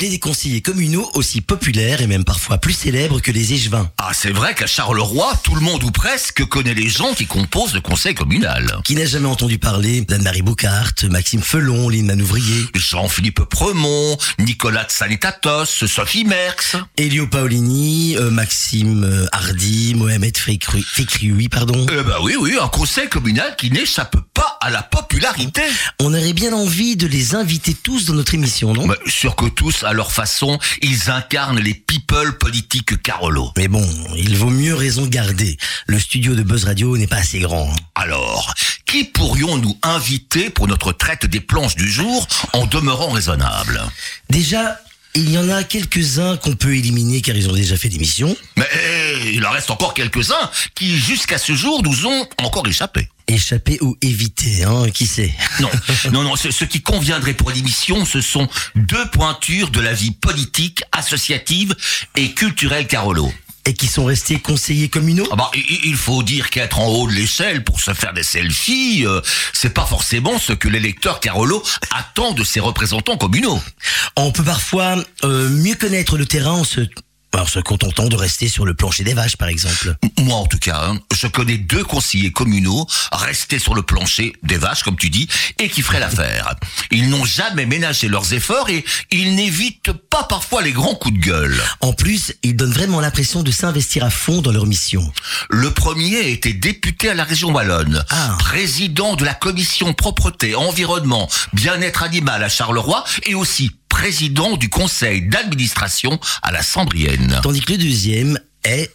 Il est des conseillers communaux aussi populaires et même parfois plus célèbres que les échevins. Ah, c'est vrai qu'à Charleroi, tout le monde ou presque connaît les gens qui composent le conseil communal. Qui n'a jamais entendu parler d'Anne-Marie Boucart, Maxime Felon, Lynn Ouvrier, Jean-Philippe Premont, Nicolas de Sanetatos, Sophie Merckx. Elio Paolini, euh, Maxime euh, Hardy, Mohamed oui, pardon. Eh ben oui, oui, un conseil communal qui n'échappe pas à la popularité. On aurait bien envie de les inviter tous dans notre émission, non? Sûr que tous, à leur façon, ils incarnent les people politiques Carolo. Mais bon, il vaut mieux raison garder. Le studio de Buzz Radio n'est pas assez grand. Alors, qui pourrions-nous inviter pour notre traite des planches du jour en demeurant raisonnable? Déjà, il y en a quelques-uns qu'on peut éliminer car ils ont déjà fait l'émission. Mais eh, il en reste encore quelques-uns qui, jusqu'à ce jour, nous ont encore échappé. Échapper ou éviter, hein, qui sait Non, non, non, ce, ce qui conviendrait pour l'émission, ce sont deux pointures de la vie politique, associative et culturelle Carolo. Et qui sont restés conseillers communaux Ah bah, il faut dire qu'être en haut de l'échelle pour se faire des selfies, euh, c'est pas forcément ce que l'électeur Carolo attend de ses représentants communaux. On peut parfois euh, mieux connaître le terrain en se, en se contentant de rester sur le plancher des vaches, par exemple. Moi, en tout cas, hein, je connais deux conseillers communaux restés sur le plancher des vaches, comme tu dis, et qui feraient l'affaire. Ils n'ont jamais ménagé leurs efforts et ils n'évitent pas parfois les grands coups de gueule. En plus, ils donnent vraiment l'impression de s'investir à fond dans leur mission. Le premier était député à la région Wallonne, Ah. président de la commission propreté, environnement, bien-être animal à Charleroi et aussi président du conseil d'administration à la Sambrienne. Tandis que le deuxième est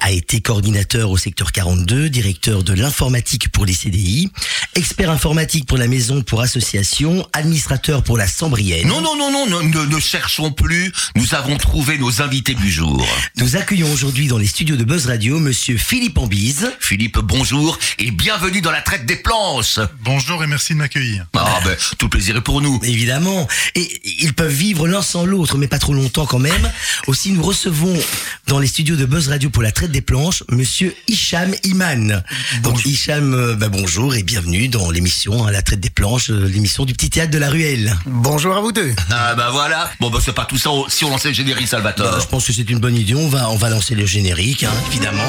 a été coordinateur au secteur 42, directeur de l'informatique pour les CDI, expert informatique pour la maison pour association, administrateur pour la Sambrienne. Non, non, non, non, ne, ne, ne cherchons plus, nous avons trouvé nos invités du jour. Nous accueillons aujourd'hui dans les studios de Buzz Radio monsieur Philippe Ambise. Philippe, bonjour et bienvenue dans la traite des planches. Bonjour et merci de m'accueillir. Ah ben, tout plaisir est pour nous. Évidemment. Et ils peuvent vivre l'un sans l'autre, mais pas trop longtemps quand même. Aussi, nous recevons dans les studios de Buzz Radio pour la traite des planches, monsieur Hicham Iman. Donc, Hicham, euh, bah, bonjour et bienvenue dans l'émission, hein, la traite des planches, euh, l'émission du petit théâtre de la Ruelle. Bonjour à vous deux. Ah ben voilà. Bon ben c'est pas tout ça si on lançait le générique Bah, Salvatore. je pense que c'est une bonne idée. On va, on va lancer le générique, hein, évidemment.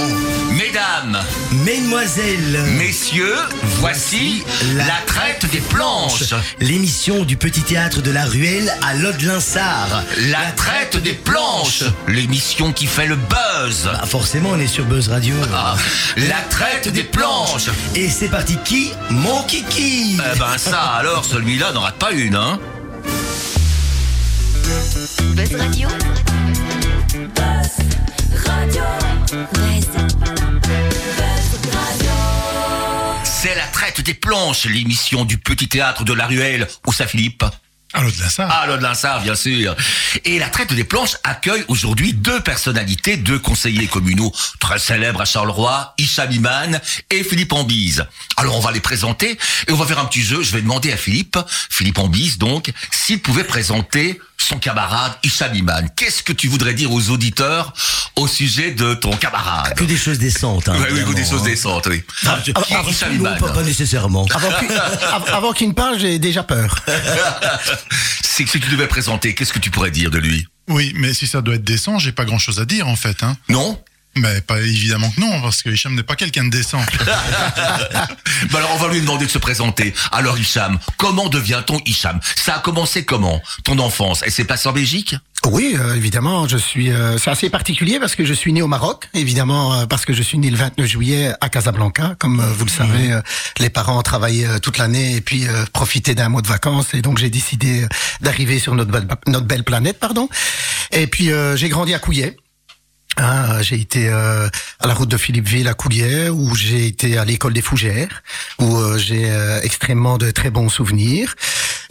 Mesdames, Mesdemoiselles, messieurs, voici la traite des planches. l'émission du petit théâtre de la Ruelle à Lode-Linsard. La traite des planches. L'émission qui fait le buzz. Bah, forcément, on est sur Buzz Radio. Ah, la traite des planches. Et c'est parti qui Mon kiki Eh ben ça alors, celui-là n'en rate pas une, hein. Buzz Radio. Buzz Radio. Buzz. Buzz Radio. C'est la traite des planches, l'émission du petit théâtre de la ruelle. Où ça, Philippe? Allô de la Sarre. Ah, le Linsard, bien sûr. Et la traite des planches accueille aujourd'hui deux personnalités, deux conseillers communaux très célèbres à Charleroi, Hicham Iman et Philippe Ambise. Alors, on va les présenter et on va faire un petit jeu. Je vais demander à Philippe, Philippe Ambise donc, s'il pouvait présenter son camarade Hicham Iman. Qu'est-ce que tu voudrais dire aux auditeurs au sujet de ton camarade Que des choses décentes. Hein, Oui, oui, des choses hein. décentes, oui. Ah, Qui est ah, Hicham non, Iman pas, pas nécessairement. Avant avant qu'il ne parle, j'ai déjà peur. C'est que si tu devais présenter, qu'est-ce que tu pourrais dire de lui? Oui, mais si ça doit être décent, j'ai pas grand chose à dire en fait. Hein. Non? Mais pas évidemment que non, parce que Hicham n'est pas quelqu'un de décent. Bah alors on va lui demander de se présenter. Alors Hicham, comment devient-on Hicham? Ça a commencé comment Ton enfance? Elle s'est passée en Belgique? Oui, euh, évidemment, je suis. euh, c'est assez particulier parce que je suis né au Maroc, évidemment, euh, parce que je suis né le 29 juillet à Casablanca. Comme euh, vous le savez, euh, les parents travaillaient euh, toute l'année et puis euh, profitaient d'un mois de vacances, et donc j'ai décidé euh, d'arriver sur notre belle, notre belle planète, pardon. Et puis euh, j'ai grandi à Couillet. Hein, j'ai été euh, à la route de Philippeville à Coulier, où j'ai été à l'école des Fougères, où euh, j'ai euh, extrêmement de très bons souvenirs.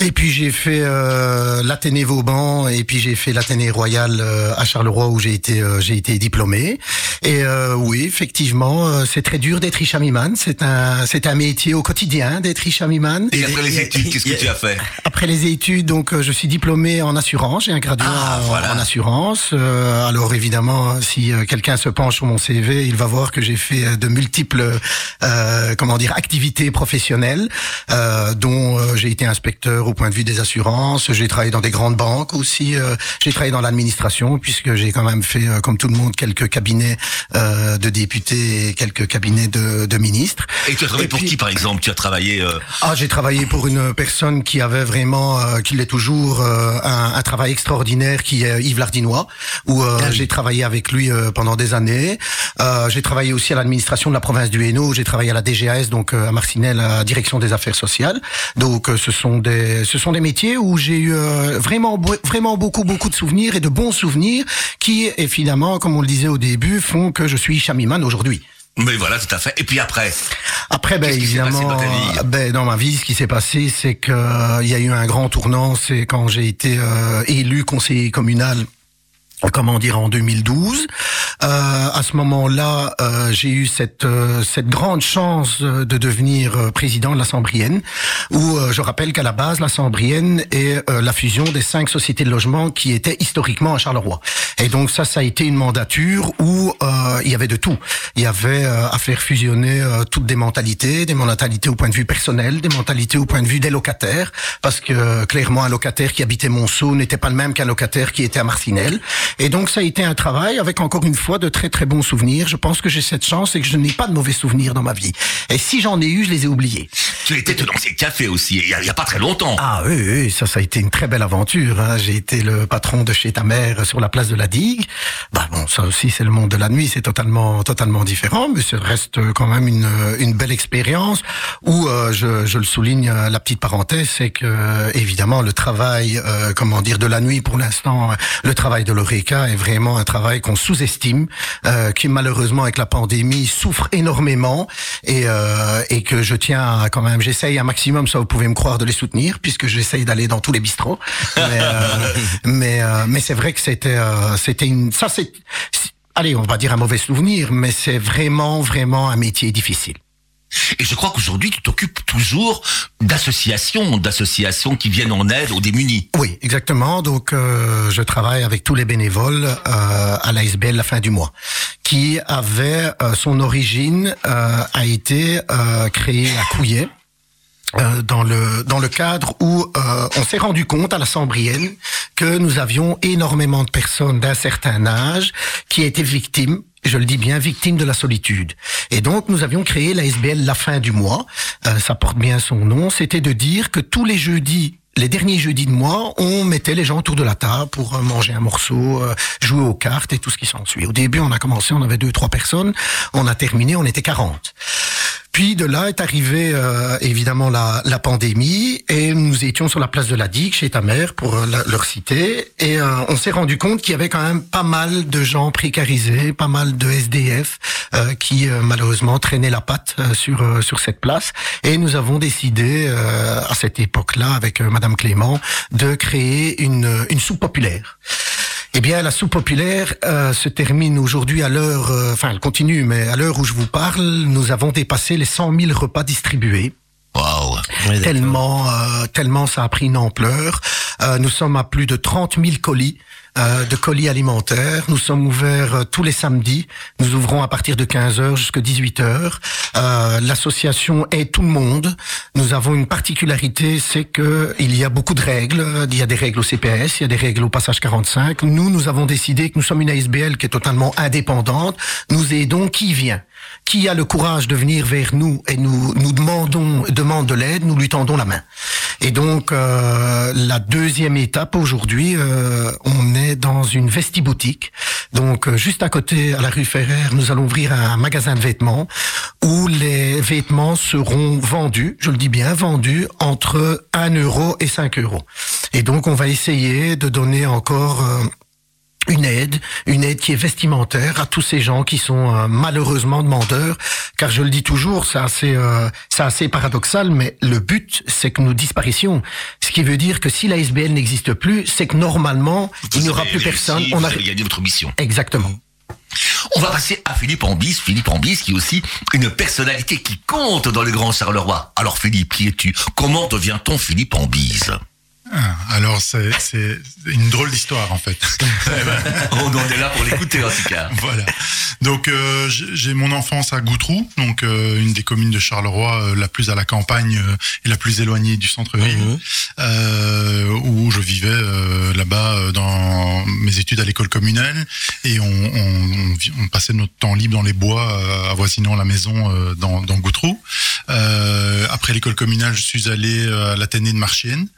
Et puis j'ai fait euh, l'Athénée Vauban, et puis j'ai fait l'Athénée Royal euh, à Charleroi, où j'ai été euh, j'ai été diplômé. Et euh, oui, effectivement, euh, c'est très dur d'être Ichamiman. C'est un c'est un métier au quotidien d'être Ichamiman. Et après les études, qu'est-ce que tu as fait? Après les études, donc euh, je suis diplômé en assurance, j'ai un graduat Ah, en, voilà. en assurance. Alors évidemment, si euh, quelqu'un se penche sur mon CV, il va voir que j'ai fait euh, de multiples, euh, comment dire, activités professionnelles, euh, dont euh, j'ai été inspecteur au point de vue des assurances. J'ai travaillé dans des grandes banques aussi. euh, j'ai travaillé dans l'administration puisque j'ai quand même fait, euh, comme tout le monde, quelques cabinets euh, de députés et quelques cabinets de, de ministres. Et tu as travaillé Et pour puis- qui, par exemple? Tu as travaillé... euh, Ah, j'ai travaillé pour une personne qui avait vraiment, euh, qui l'est toujours, euh, un, un travail extraordinaire, qui est Yves Lardinois, où euh, j'ai travaillé avec lui euh, pendant des années. Euh, j'ai travaillé aussi à l'administration de la province du Hainaut. J'ai travaillé à la DGAS, donc euh, à Marcinelle, à la direction des affaires sociales. Donc, euh, ce sont des, ce sont des métiers où j'ai eu euh, vraiment, vraiment beaucoup, beaucoup de souvenirs et de bons souvenirs, qui évidemment, comme on le disait au début, font que je suis Chamiman aujourd'hui. Mais voilà, tout à fait. Et puis après? Après, ben, évidemment, dans ta vie? euh, ben, dans ma vie, ce qui s'est passé, c'est que euh, il y a eu un grand tournant. C'est quand j'ai été euh, élu conseiller communal. Comment dire en 2012 Euh, À ce moment-là, euh, j'ai eu cette euh, cette grande chance euh, de devenir euh, président de la Sambrienne, où euh, je rappelle qu'à la base, la Sambrienne est la fusion des cinq sociétés de logement qui étaient historiquement à Charleroi. Et donc ça, ça a été une mandature où il y avait de tout. Il y avait à faire fusionner toutes des mentalités, des mentalités au point de vue personnel, des mentalités au point de vue des locataires, parce que clairement un locataire qui habitait Monceau n'était pas le même qu'un locataire qui était à Marcinelle. Et donc ça a été un travail avec encore une fois de très très bons souvenirs. Je pense que j'ai cette chance et que je n'ai pas de mauvais souvenirs dans ma vie. Et si j'en ai eu, je les ai oubliés. Tu étais tenancier de café aussi, il y a, pas très longtemps. Ah oui, oui, ça, ça a été une très belle aventure. Hein. J'ai été le patron de chez ta mère sur la place de la digue. Bah bon, ça aussi, c'est le monde de la nuit, c'est totalement, totalement différent, mais ça reste quand même une, une belle expérience. Où euh, je, je le souligne, la petite parenthèse, c'est que euh, évidemment le travail, euh, comment dire, de la nuit pour l'instant, euh, le travail de l'Oreca est vraiment un travail qu'on sous-estime, euh, qui malheureusement avec la pandémie souffre énormément et, euh, et que je tiens à, quand même, j'essaye un maximum, ça vous pouvez me croire, de les soutenir puisque j'essaye d'aller dans tous les bistrots. Mais, euh, mais, euh, mais c'est vrai que c'était, euh, c'était une, ça c'est- allez, on va dire un mauvais souvenir, mais c'est vraiment, vraiment un métier difficile. Et je crois qu'aujourd'hui, tu t'occupes toujours d'associations, d'associations qui viennent en aide aux démunis. Oui, exactement. Donc, euh, je travaille avec tous les bénévoles euh, à l'ASBL la fin du mois, qui avait euh, son origine euh, a été euh, créé à Couillet. euh, dans le dans le cadre où euh, on s'est rendu compte à la Sambrienne que nous avions énormément de personnes d'un certain âge qui étaient victimes je le dis bien, victimes de la solitude. Et donc, nous avions créé la SBL la fin du mois. Euh, ça porte bien son nom. C'était de dire que tous les jeudis les derniers jeudis de mois, on mettait les gens autour de la table pour euh, manger un morceau, euh, jouer aux cartes et tout ce qui s'ensuit. Au début, on a commencé, on avait deux, trois personnes. On a terminé, on était 40. Puis de là est arrivée euh, évidemment la, la pandémie et nous étions sur la place de la Digue chez ta mère pour euh, leur citer et euh, on s'est rendu compte qu'il y avait quand même pas mal de gens précarisés, pas mal de SDF euh, qui euh, malheureusement traînaient la patte sur sur cette place et nous avons décidé à cette époque-là avec Madame Clément de créer une une soupe populaire. Eh bien, la soupe populaire euh, se termine aujourd'hui à l'heure, euh, enfin, elle continue, mais à l'heure où je vous parle, nous avons dépassé les 100 000 repas distribués. Waouh. tellement, euh, tellement ça a pris une ampleur. Euh, nous sommes à plus de 30 000 colis. Euh, de colis alimentaires. Nous sommes ouverts euh, tous les samedis. Nous ouvrons à partir de 15h jusqu'à 18h. Euh, L'association est tout le monde. Nous avons une particularité, c'est que il y a beaucoup de règles. Il y a des règles au CPS, il y a des règles au passage 45. Nous, nous avons décidé que nous sommes une ASBL qui est totalement indépendante. Nous aidons qui vient. Qui a le courage de venir vers nous et nous nous demandons demande de l'aide, nous lui tendons la main. Et donc euh, la deuxième étape aujourd'hui, euh, on est dans une vestiboutique. Donc euh, juste à côté à la rue Ferrer, nous allons ouvrir un magasin de vêtements où les vêtements seront vendus, je le dis bien vendus entre 1 euro et 5 euros. Et donc on va essayer de donner encore euh, une aide, une aide qui est vestimentaire à tous ces gens qui sont euh, malheureusement demandeurs, car je le dis toujours, c'est assez, euh, c'est assez paradoxal, mais le but, c'est que nous disparaissions. Ce qui veut dire que si la SBL n'existe plus, c'est que normalement, il n'y aura plus personne. On a gagné votre mission. exactement. On va passer à Philippe Ambis. Philippe Ambis qui est aussi une personnalité qui compte dans le Grand Charleroi. Alors Philippe, qui es-tu? Comment devient-on Philippe Ambise Ah, alors c'est une drôle d'histoire en fait. On en est là pour l'écouter en tout cas. voilà. Donc euh, j'ai mon enfance à Goutroux, donc euh, une des communes de Charleroi euh, la plus à la campagne euh, et la plus éloignée du centre-ville, Mhm. euh, où je vivais euh, là-bas euh, dans mes études à l'école communale et on, on, on passait notre temps libre dans les bois euh, avoisinant la maison euh, dans, dans Goutroux. Euh, après l'école communale, je suis allé à l'Athénée de Marchienne.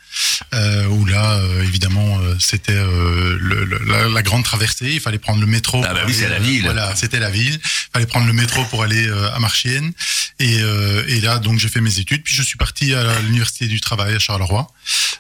Euh, où là, euh, évidemment, euh, c'était euh, le- le- la, la grande traversée. Il fallait prendre le métro. Ah bah oui, c'est la euh, ville. Voilà, c'était la ville. Il fallait prendre le métro pour aller euh, à Marchienne. Et, euh, et là, donc, j'ai fait mes études. Puis je suis parti à l'université du travail à Charleroi.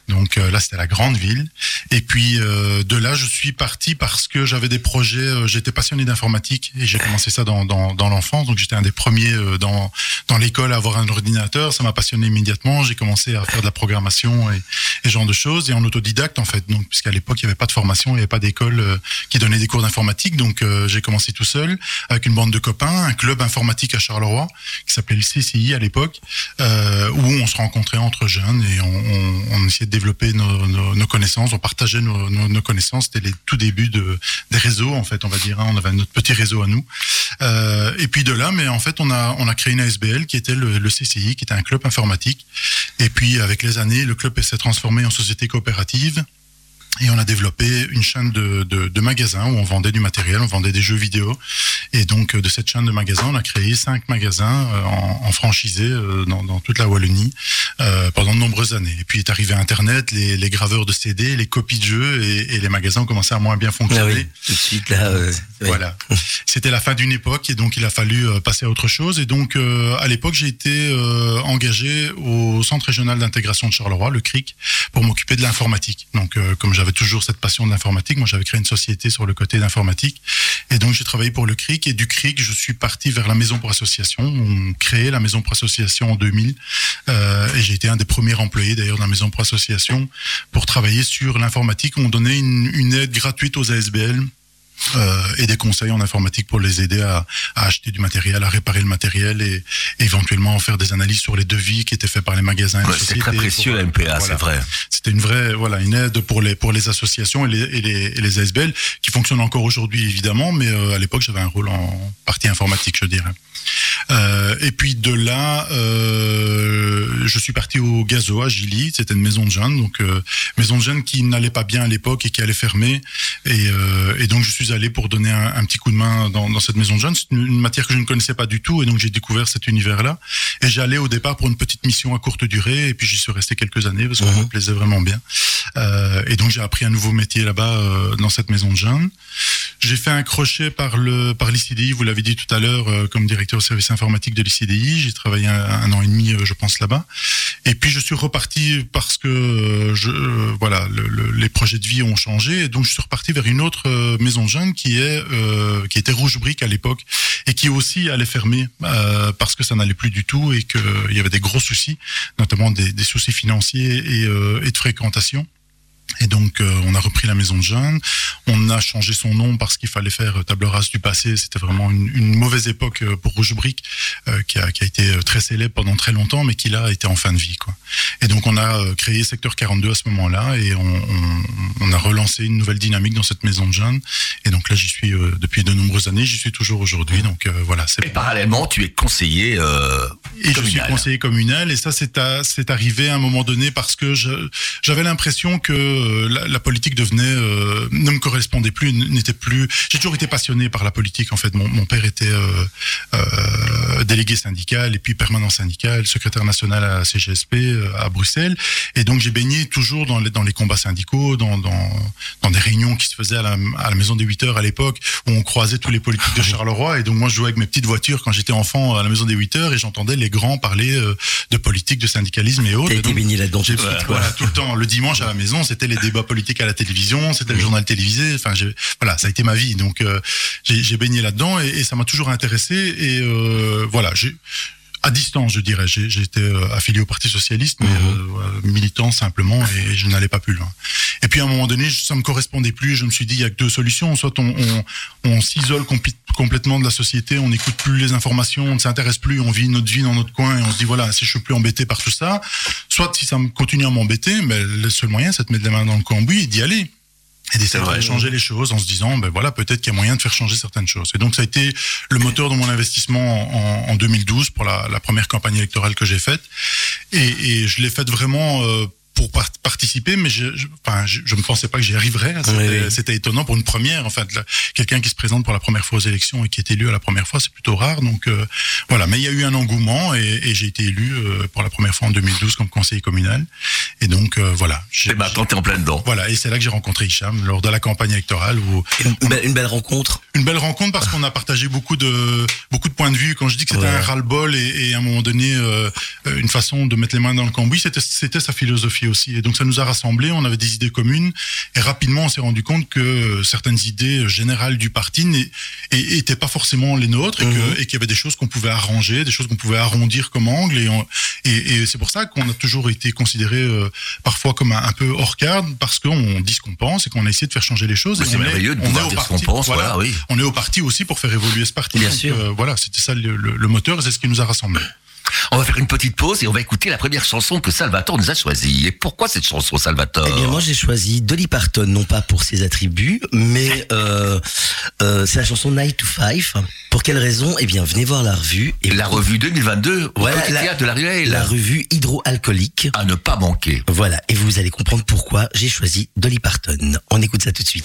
Donc euh, là, c'était la grande ville. Et puis euh, de là, je suis parti parce que j'avais des projets. euh, J'étais passionné d'informatique et j'ai commencé ça dans, dans, dans l'enfance. Donc j'étais un des premiers euh, dans dans l'école à avoir un ordinateur. Ça m'a passionné immédiatement. J'ai commencé à faire de la programmation et, et ce genre de choses et en autodidacte en fait. Donc puisqu'à l'époque il n'y avait pas de formation, il n'y avait pas d'école euh, qui donnait des cours d'informatique. Donc euh, j'ai commencé tout seul avec une bande de copains, un club informatique à Charleroi qui s'appelait le CCI à l'époque, euh, où on se rencontrait entre jeunes et on, essayait de développer nos, connaissances, on partageait nos, connaissances. C'était les tout débuts de, des réseaux en fait, on va dire. hein. On avait notre petit réseau à nous. Et puis de là, mais en fait, on a on a créé une ASBL qui était le, le CCI, qui était un club informatique. Et puis avec les années, le club s'est transformé en société coopérative. Et on a développé une chaîne de, de, de magasins où on vendait du matériel, on vendait des jeux vidéo. Et donc euh, de cette chaîne de magasins, on a créé cinq magasins euh, en, en franchisé euh, dans, dans toute la Wallonie euh, pendant de nombreuses années. Et puis est arrivé Internet, les, les graveurs de CD, les copies de jeux et, et les magasins ont commencé à moins bien Ah fonctionner. oui, tout de suite là. euh, oui. Voilà. C'était la fin d'une époque et donc il a fallu passer à autre chose. Et donc euh, à l'époque, j'ai été engagé au Centre régional d'intégration de Charleroi, le CRIC, pour m'occuper de l'informatique. Donc comme j'avais toujours cette passion de l'informatique, moi j'avais créé une société sur le côté d'informatique. Et donc j'ai travaillé pour le CRIC et du CRIC, je suis parti vers la Maison pour Association. On créait la Maison pour Association en 2000 euh, et j'ai été un des premiers employés d'ailleurs de la Maison pour Association pour travailler sur l'informatique. On donnait une, une aide gratuite aux ASBL euh, et des conseils en informatique pour les aider à, à acheter du matériel, à réparer le matériel et, et éventuellement faire des analyses sur les devis qui étaient faits par les magasins. Ouais, c'est très précieux la MPA, voilà. c'est vrai. C'était une vraie, voilà, une aide pour les pour les associations et les et les, et les ASBL qui fonctionnent encore aujourd'hui évidemment, mais euh, à l'époque j'avais un rôle en partie informatique, je dirais. Euh, et puis de là, euh, je suis parti au Gazo à Gilly. C'était une maison de jeunes, donc euh, maison de jeunes qui n'allait pas bien à l'époque et qui allait fermer. Et, euh, et donc je suis allé pour donner un, un petit coup de main dans, dans cette maison de jeunes. C'est une, une matière que je ne connaissais pas du tout, et donc j'ai découvert cet univers-là. Et j'allais au départ pour une petite mission à courte durée, et puis j'y suis resté quelques années parce que ça me plaisait vraiment bien. Euh, et donc j'ai appris un nouveau métier là-bas euh, dans cette maison de jeunes. J'ai fait un crochet par le par l'ICDI, vous l'avez dit tout à l'heure, euh, comme directeur au service informatique de l'ICDI. J'ai travaillé un, un an et demi, euh, je pense, là-bas. Et puis je suis reparti parce que euh, je, euh, voilà, le- le- les projets de vie ont changé. Et donc je suis reparti vers une autre euh, maison de jeunes qui est euh, qui était Rouge Brique à l'époque et qui aussi allait fermer parce que ça n'allait plus du tout et qu'il y avait des gros soucis, notamment des, des soucis financiers et, et de fréquentation. Et donc, euh, on a repris la maison de jeunes. On a changé son nom parce qu'il fallait faire euh, table rase du passé. C'était vraiment une, une mauvaise époque euh, pour Rouge Brique, euh, qui, a, qui a été très célèbre pendant très longtemps, mais qui là était en fin de vie. Quoi. Et donc, on a créé Secteur 42 à ce moment-là, et on, on, on a relancé une nouvelle dynamique dans cette maison de jeunes. Et donc là, j'y suis euh, depuis de nombreuses années. J'y suis toujours aujourd'hui. Donc voilà, parallèlement, tu es conseiller et je suis conseiller communal et ça c'est arrivé à un moment donné parce que j'avais l'impression que euh, la, la politique devenait euh, ne me correspondait plus n'était plus j'ai toujours été passionné par la politique en fait mon, mon père était euh, euh, délégué syndical et puis permanent syndical secrétaire national à la CGSP à Bruxelles et donc j'ai baigné toujours dans les dans les combats syndicaux dans dans dans des réunions qui se faisaient à la, à la maison des 8 heures à l'époque où on croisait tous les politiques de Charleroi et donc moi je jouais avec mes petites voitures quand j'étais enfant à la maison des 8 heures et j'entendais les grands parler de politique, de syndicalisme et autres. T'as été baigné là-dedans voilà, tout le temps. Le dimanche à la maison, c'était les débats politiques à la télévision, c'était le journal télévisé. Enfin, voilà, ça a été ma vie. Donc, euh, j'ai j'ai baigné là-dedans et, et ça m'a toujours intéressé. Et euh, voilà, j'ai à distance, je dirais. J'ai- J'étais euh, affilié au Parti socialiste, mais Mhm. euh, militant simplement, et je n'allais pas plus loin. Et puis à un moment donné, je- ça me correspondait plus. et Je me suis dit, il y a que deux solutions. Soit on, on, on s'isole complètement de la société, on n'écoute plus les informations, on ne s'intéresse plus, on vit notre vie dans notre coin, et on se dit voilà, si je suis plus embêté par tout ça, soit si ça me continue à m'embêter, ben, le seul moyen, c'est de mettre les mains dans le cambouis et d'y aller et d'essayer de changer les choses en se disant ben voilà peut-être qu'il y a moyen de faire changer certaines choses. Et donc ça a été le moteur de mon investissement en, en 2012 pour la, la première campagne électorale que j'ai faite. Et, et je l'ai faite vraiment euh, pour par- participer mais je, je, enfin, je, je ne pensais pas que j'y arriverais c'était Oui, oui. c'était étonnant pour une première en fait quelqu'un qui se présente pour la première fois aux élections et qui est élu à la première fois c'est plutôt rare donc euh, voilà mais il y a eu un engouement et, et j'ai été élu euh, pour la première fois en 2012 comme conseiller communal et donc euh, voilà J'ai- Et maintenant, t'es en plein dedans. voilà, et c'est là que j'ai rencontré Hicham lors de la campagne électorale où Une, belle, une belle rencontre. une belle rencontre parce qu'on a partagé beaucoup de beaucoup de points de vue. Quand je dis que c'était Ouais. un ras-le-bol et, et à un moment donné euh, euh, une façon de mettre les mains dans le cambouis, c'était c'était sa philosophie aussi. Et donc ça nous a rassemblés. On avait des idées communes et rapidement on s'est rendu compte que euh, certaines idées générales du parti n'étaient pas forcément les nôtres et Mhm. et qu'il y avait des choses qu'on pouvait arranger, des choses qu'on pouvait arrondir comme angle. Et, on- et, et c'est pour ça qu'on a toujours été considéré euh, parfois comme un, un peu hors cadre parce qu'on dit ce qu'on pense et qu'on a essayé de faire changer les choses. C'est on est- merveilleux de pouvoir dire ce parti. qu'on pense, voilà, oui. On est au parti aussi pour faire évoluer ce parti. Bien Donc, sûr. euh, voilà, c'était ça le, le- le moteur et c'est ce qui nous a rassemblés. On va faire une petite pause et on va écouter la première chanson que Salvatore nous a choisie. Et pourquoi cette chanson, Salvatore Eh bien, moi, j'ai choisi Dolly Parton, non pas pour ses attributs, mais euh, euh, c'est la chanson Night to Five. Pour quelle raison? Eh bien, venez voir la revue. Et La revue 2022 au Voilà, la- de la Ruelle. la revue hydroalcoolique. À ne pas manquer. Voilà, et vous allez comprendre pourquoi j'ai choisi Dolly Parton. On écoute ça tout de suite.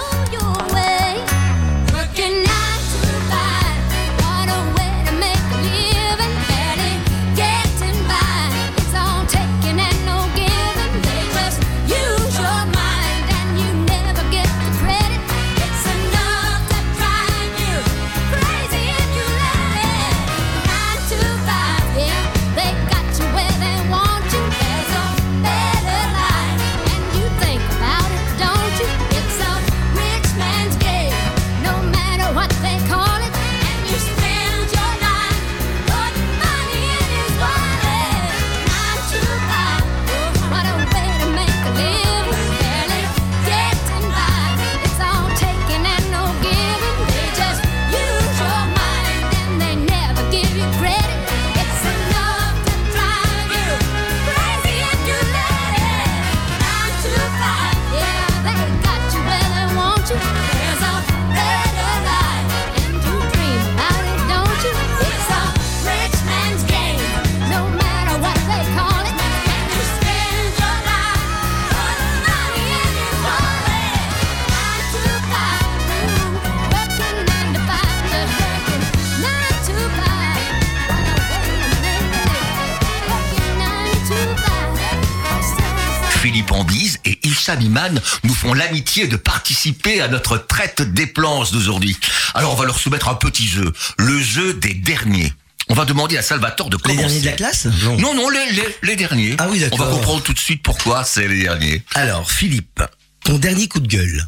Nous font l'amitié de participer à notre traite des planches d'aujourd'hui. Alors on va leur soumettre un petit jeu, le jeu des derniers. On va demander à Salvatore de Les commencer. derniers de la classe Non, non, les, les, les derniers. Ah oui, On d'accord. va comprendre tout de suite pourquoi c'est les derniers. Alors, Philippe, ton dernier coup de gueule.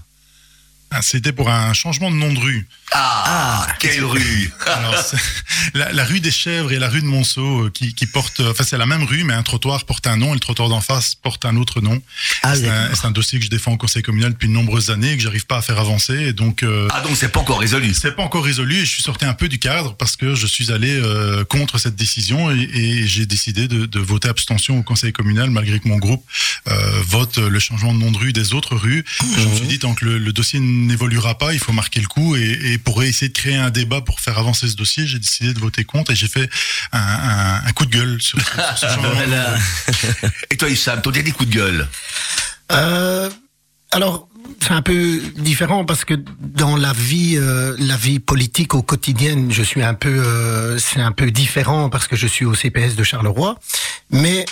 Ah, C'était pour un changement de nom de rue. Ah, quelle rue Alors, la, la rue des Chèvres et la rue de Monceau euh, qui, qui portent, euh, enfin c'est la même rue, mais un trottoir porte un nom et le trottoir d'en face porte un autre nom. Ah, c'est, un, dossier que je défends au conseil communal depuis de nombreuses années et que j'arrive pas à faire avancer. Et donc, euh, Ah donc c'est pas encore résolu. c'est pas encore résolu et je suis sorti un peu du cadre parce que je suis allé euh, contre cette décision et, et j'ai décidé de, de voter abstention au conseil communal malgré que mon groupe euh, vote le changement de nom de rue des autres rues. Je me suis dit tant que le, le dossier n'évoluera pas, il faut marquer le coup et, et pour essayer de créer un débat pour faire avancer ce dossier, j'ai décidé de voter contre et j'ai fait un, un- un coup de gueule sur, sur ce changement. Et toi Hicham, ton dernier coup de gueule Euh, alors, c'est un peu différent parce que dans la vie, euh, la vie politique au quotidien, je suis un peu, euh, c'est un peu différent parce que je suis au CPS de Charleroi, mais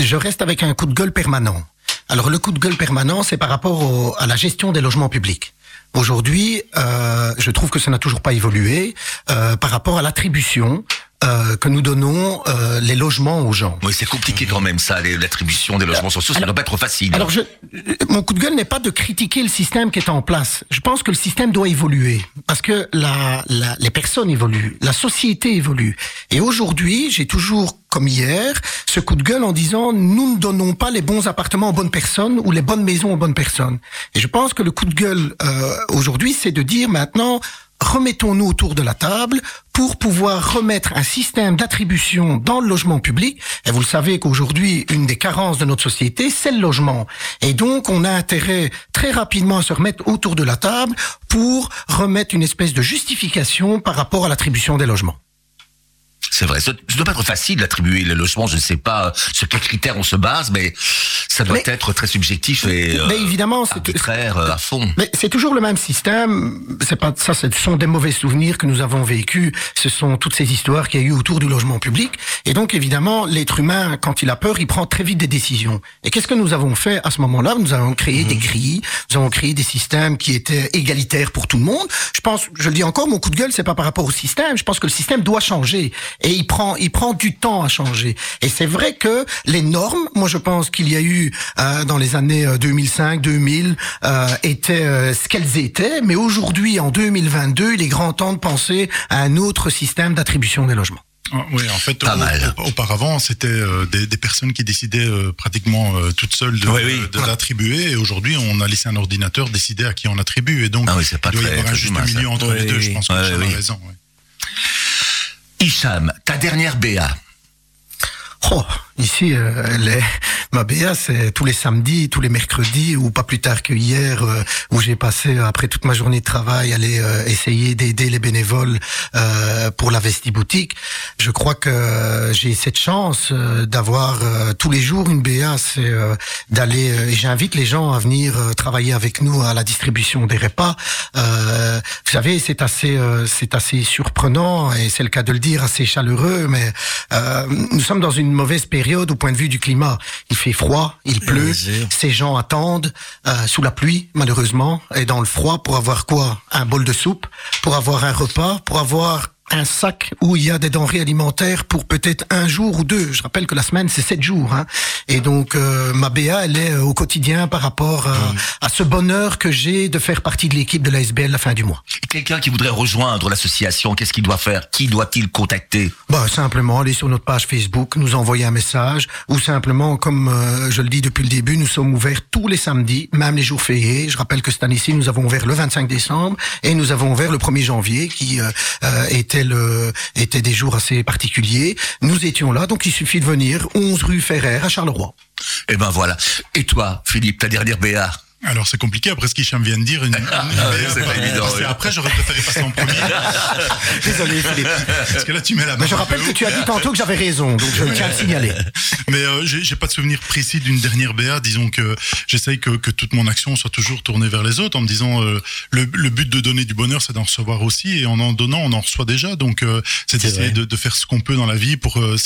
je reste avec un coup de gueule permanent. Alors, le coup de gueule permanent, c'est par rapport à la gestion des logements publics. Aujourd'hui, euh, je trouve que ça n'a toujours pas évolué euh, par rapport à l'attribution euh, que nous donnons euh, les logements aux gens. Oui, c'est compliqué quand même ça, l'attribution des logements sociaux, ça ne doit pas être facile. Alors, je, mon coup de gueule n'est pas de critiquer le système qui est en place. Je pense que le système doit évoluer parce que la, la- les personnes évoluent, la société évolue. Et aujourd'hui, j'ai toujours, comme hier, ce coup de gueule en disant nous ne donnons pas les bons appartements aux bonnes personnes ou les bonnes maisons aux bonnes personnes. Et je pense que le coup de gueule euh, aujourd'hui, c'est de dire maintenant remettons-nous autour de la table pour pouvoir remettre un système d'attribution dans le logement public. Et vous le savez qu'aujourd'hui, une des carences de notre société, c'est le logement. Et donc, on a intérêt très rapidement à se remettre autour de la table pour remettre une espèce de justification par rapport à l'attribution des logements. C'est vrai, ça ne doit pas être facile d'attribuer les logements, je ne sais pas euh, sur quels critères on se base, mais ça doit Mais- être très subjectif et euh, Mais évidemment, c'est arbitraire euh, à fond. Mais c'est toujours le même système. C'est pas ça. Ce sont des mauvais souvenirs que nous avons vécus. Ce sont toutes ces histoires qu'il y a eu autour du logement public. Et donc évidemment, l'être humain, quand il a peur, il prend très vite des décisions. Et qu'est-ce que nous avons fait à ce moment-là? Nous avons créé des grilles. Nous avons créé des systèmes qui étaient égalitaires pour tout le monde. Je pense, je le dis encore, mon coup de gueule, c'est pas par rapport au système. Je pense que le système doit changer. Et il prend, il prend du temps à changer. Et c'est vrai que les normes, moi je pense qu'il y a eu euh, dans les années 2005, 2000, euh, étaient euh, ce qu'elles étaient. Mais aujourd'hui, en 2022, il est grand temps de penser à un autre système d'attribution des logements. Ah, Oui, en fait, Pas mal. auparavant, c'était euh, des, des personnes qui décidaient euh, pratiquement euh, toutes seules de, Oui, oui. de l'attribuer. Et aujourd'hui, on a laissé un ordinateur décider à qui on attribue. Et donc, Ah oui, c'est pas il doit y avoir un juste humain, ça. milieu entre Oui, les deux. Je pense que tu as oui. raison. ouais. Hicham, ta dernière BA. Oh, ici, euh, elle est- ma BA, c'est tous les samedis, tous les mercredis, ou pas plus tard que hier, euh, où j'ai passé, après toute ma journée de travail, aller euh, essayer d'aider les bénévoles euh, pour la Vesti Boutique. Je crois que j'ai cette chance euh, d'avoir tous les jours une BA, c'est d'aller, et j'invite les gens à venir travailler avec nous à la distribution des repas. Vous savez, c'est assez, c'est assez surprenant, et c'est le cas de le dire, assez chaleureux, mais nous sommes dans une mauvaise période au point de vue du climat. Il fait froid, il pleut, Bien sûr. ces gens attendent euh, sous la pluie, malheureusement, et dans le froid pour avoir quoi? Un bol de soupe, pour avoir un repas, pour avoir un sac où il y a des denrées alimentaires pour peut-être un jour ou deux. Je rappelle que la semaine c'est sept jours, hein. et donc euh, ma BA elle est euh, au quotidien par rapport à, à ce bonheur que j'ai de faire partie de l'équipe de la SBL la fin du mois. Quelqu'un qui voudrait rejoindre l'association, qu'est-ce qu'il doit faire? Qui doit-il contacter? Bah simplement aller sur notre page Facebook, nous envoyer un message, ou simplement, comme euh, je le dis depuis le début, nous sommes ouverts tous les samedis, même les jours fériés. Je rappelle que cette année-ci, nous avons ouvert le 25 décembre et nous avons ouvert le 1er janvier, qui euh, euh, était des jours assez particuliers. Nous étions là, donc il suffit de venir 11 rue Ferrer à Charleroi. Eh ben voilà. Et toi, Philippe, ta dernière Alors c'est compliqué après ce qu'Hicham vient de dire. Une, une- Ah c'est pas évident, Parce que oui. après j'aurais préféré passer en premier. Désolé, Philippe. Parce que là tu mets la Mais je rappelle que tu as dit tantôt que j'avais raison, donc je tiens à le signaler. Mais euh, j'ai j'ai pas de souvenir précis d'une dernière BA. Disons que j'essaye que, que toute mon action soit toujours tournée vers les autres en me disant euh, le, le but de donner du bonheur, c'est d'en recevoir aussi. Et en en donnant, on en reçoit déjà. Donc euh, c'est d'essayer de, de faire ce qu'on peut dans la vie pour euh,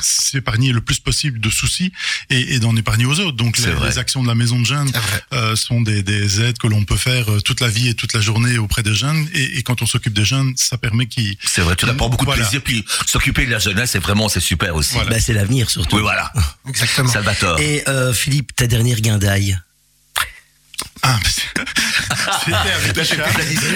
s'épargner le plus possible de soucis et, et d'en épargner aux autres. Donc les, actions de la maison de vrai. Euh, sont des, des aides que l'on peut faire euh, toute la vie et toute la journée auprès des jeunes. Et, et quand on s'occupe des jeunes, ça permet qu'ils C'est vrai, tu apprends beaucoup Voilà. de plaisir. Puis s'occuper de la jeunesse, c'est vraiment, c'est super aussi. Voilà. Bah, c'est l'avenir surtout. Oui, voilà. Exactement. Salvatore. Et euh, Philippe, ta dernière guindaille. Ah, c'était avec Hicham.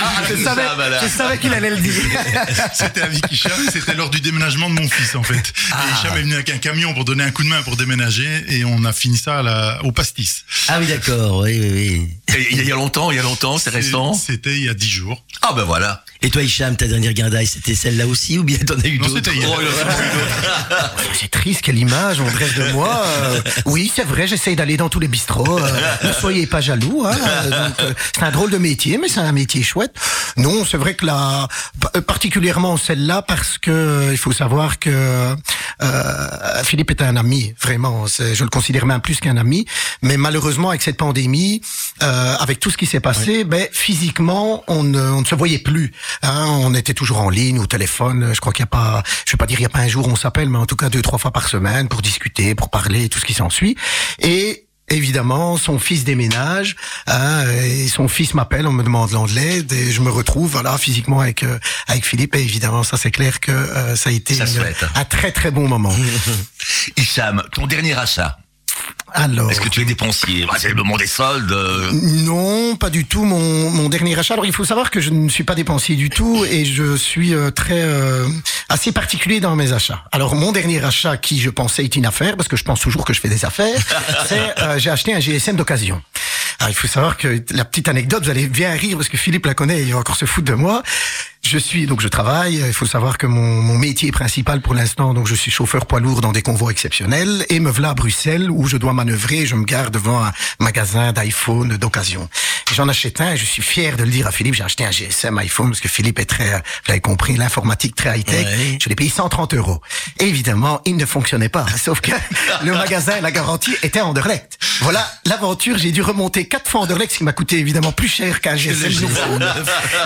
Ah, Je c'est savais, ça, voilà. je savais qu'il allait le dire. C'était avec Hicham, c'était lors du déménagement de mon fils en fait. Et Hicham est venu avec un camion pour donner un coup de main pour déménager et on a fini ça à la, au pastis. Ah oui, d'accord, oui, oui, oui. Il y a longtemps, il y a longtemps, c'est récent. C'était il y a dix jours. Ah ben voilà. Et toi, Hicham, ta dernière guindaille, c'était celle-là aussi ou bien t'en as eu d'autres. Oh. C'est triste, quelle image on dresse de moi. Euh, oui, c'est vrai, j'essaye d'aller dans tous les bistrots. euh, ne soyez pas jaloux. Hein, euh, euh, c'est un drôle de métier, mais c'est un métier chouette. Non, c'est vrai que là, pa- particulièrement celle-là, parce que il faut savoir que euh, Philippe est un ami, vraiment. Je le considère même plus qu'un ami. Mais malheureusement, avec cette pandémie, euh, avec tout ce qui s'est passé, ben physiquement, on ne, on ne se voyait plus. Hein, on était toujours en ligne, au téléphone. Je crois qu'il n'y a pas, je vais pas dire il y a pas un jour où on s'appelle, mais en tout cas deux, trois fois par semaine pour discuter, pour parler, tout ce qui s'ensuit. Et Évidemment, son fils déménage, hein, et son fils m'appelle, on me demande de l'aide, et je me retrouve, voilà, physiquement avec euh, avec Philippe, et évidemment, ça c'est clair que euh, ça a été Ça une- fête. un très très bon moment. Hicham, ton dernier achat. Alors, Est-ce que tu es dépensier Bah, C'est le moment des soldes. euh. Non, pas du tout. Mon, mon dernier achat. Alors, il faut savoir que je ne suis pas dépensier du tout et je suis euh, très euh, assez particulier dans mes achats. Alors, mon dernier achat, qui je pensais être une affaire, parce que je pense toujours que je fais des affaires, c'est euh, j'ai acheté un GSM d'occasion. Il faut savoir que la petite anecdote, vous allez bien rire parce que Philippe la connaît, il va encore se foutre de moi. Je suis donc je travaille. Il faut savoir que mon, mon métier principal pour l'instant, donc je suis chauffeur poids lourd dans des convois exceptionnels et me voilà à Bruxelles où je dois manœuvrer. Je me gare devant un magasin d'iPhone d'occasion. J'en achète un et je suis fier de le dire à Philippe. J'ai acheté un GSM iPhone parce que Philippe est très, euh, vous l'avez compris, l'informatique très high tech. Ouais. Je l'ai payé 130 euros. Et évidemment, il ne fonctionnait pas. Sauf que le magasin, la garantie était en Anderlecht. Voilà l'aventure. J'ai dû remonter quatre fois en Anderlecht, ce qui m'a coûté évidemment plus cher qu'un GSM nouveau.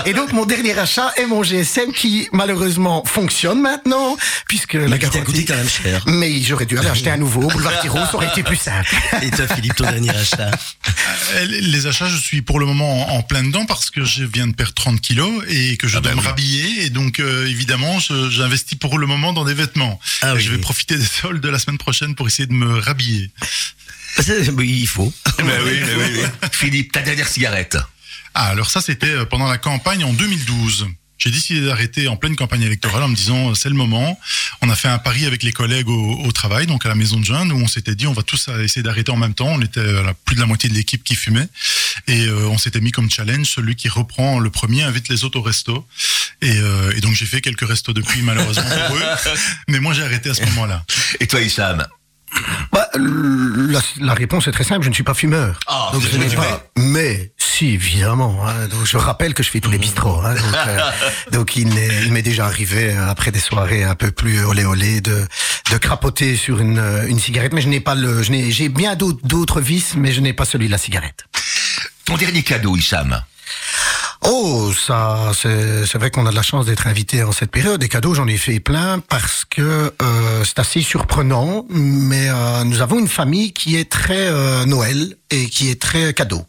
Et donc mon dernier achat est mon GSM qui malheureusement fonctionne maintenant puisque la t'a garantie. coûté quand même cher. Mais j'aurais dû aller acheter un nouveau boulevard Tiro, ça aurait été plus simple. Et toi, Philippe, ton dernier achat Euh, Les achats, je suis pour le moment en, en plein dedans parce que je viens de perdre 30 kilos et que je Ah dois bah me oui. rhabiller. Et donc, euh, évidemment, j'investis pour le moment dans des vêtements. Ah Et oui. Je vais profiter des soldes de la semaine prochaine pour essayer de me rhabiller. Oui, Il faut. Oui, mais oui, oui. Philippe, ta dernière cigarette. Ah, alors ça, c'était euh, pendant la campagne en 2012. J'ai décidé d'arrêter en pleine campagne électorale en me disant euh, c'est le moment. On a fait un pari avec les collègues au, au travail, donc à la maison de jeunes, où on s'était dit on va tous euh, essayer d'arrêter en même temps. On était à la- plus de la moitié de l'équipe qui fumait et euh, on s'était mis comme challenge celui qui reprend le premier invite les autres au resto. Et, euh, et donc j'ai fait quelques restos depuis malheureusement pour eux, mais moi j'ai arrêté à ce moment-là. Et toi, Hicham? Bah, la, la réponse est très simple, je ne suis pas fumeur. Ah, donc c'est je n'ai vrai. pas. Mais si évidemment. Hein, donc je rappelle que je fais tous les bistrots. Hein, donc, euh, donc il m'est déjà arrivé euh, après des soirées un peu plus olé olé de de crapoter sur une euh, une cigarette. Mais je n'ai pas le. Je n'ai j'ai bien d'autres d'autres vices, mais je n'ai pas celui de la cigarette. Ton dernier cadeau, Hicham Oh, ça, c'est vrai qu'on a de la chance d'être invité en cette période. Des cadeaux, j'en ai fait plein parce que euh, c'est assez surprenant, mais euh, nous avons une famille qui est très euh, Noël et qui est très cadeau.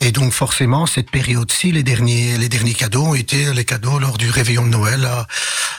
Et donc forcément, cette période-ci, les derniers, les derniers cadeaux ont été les cadeaux lors du réveillon de Noël à,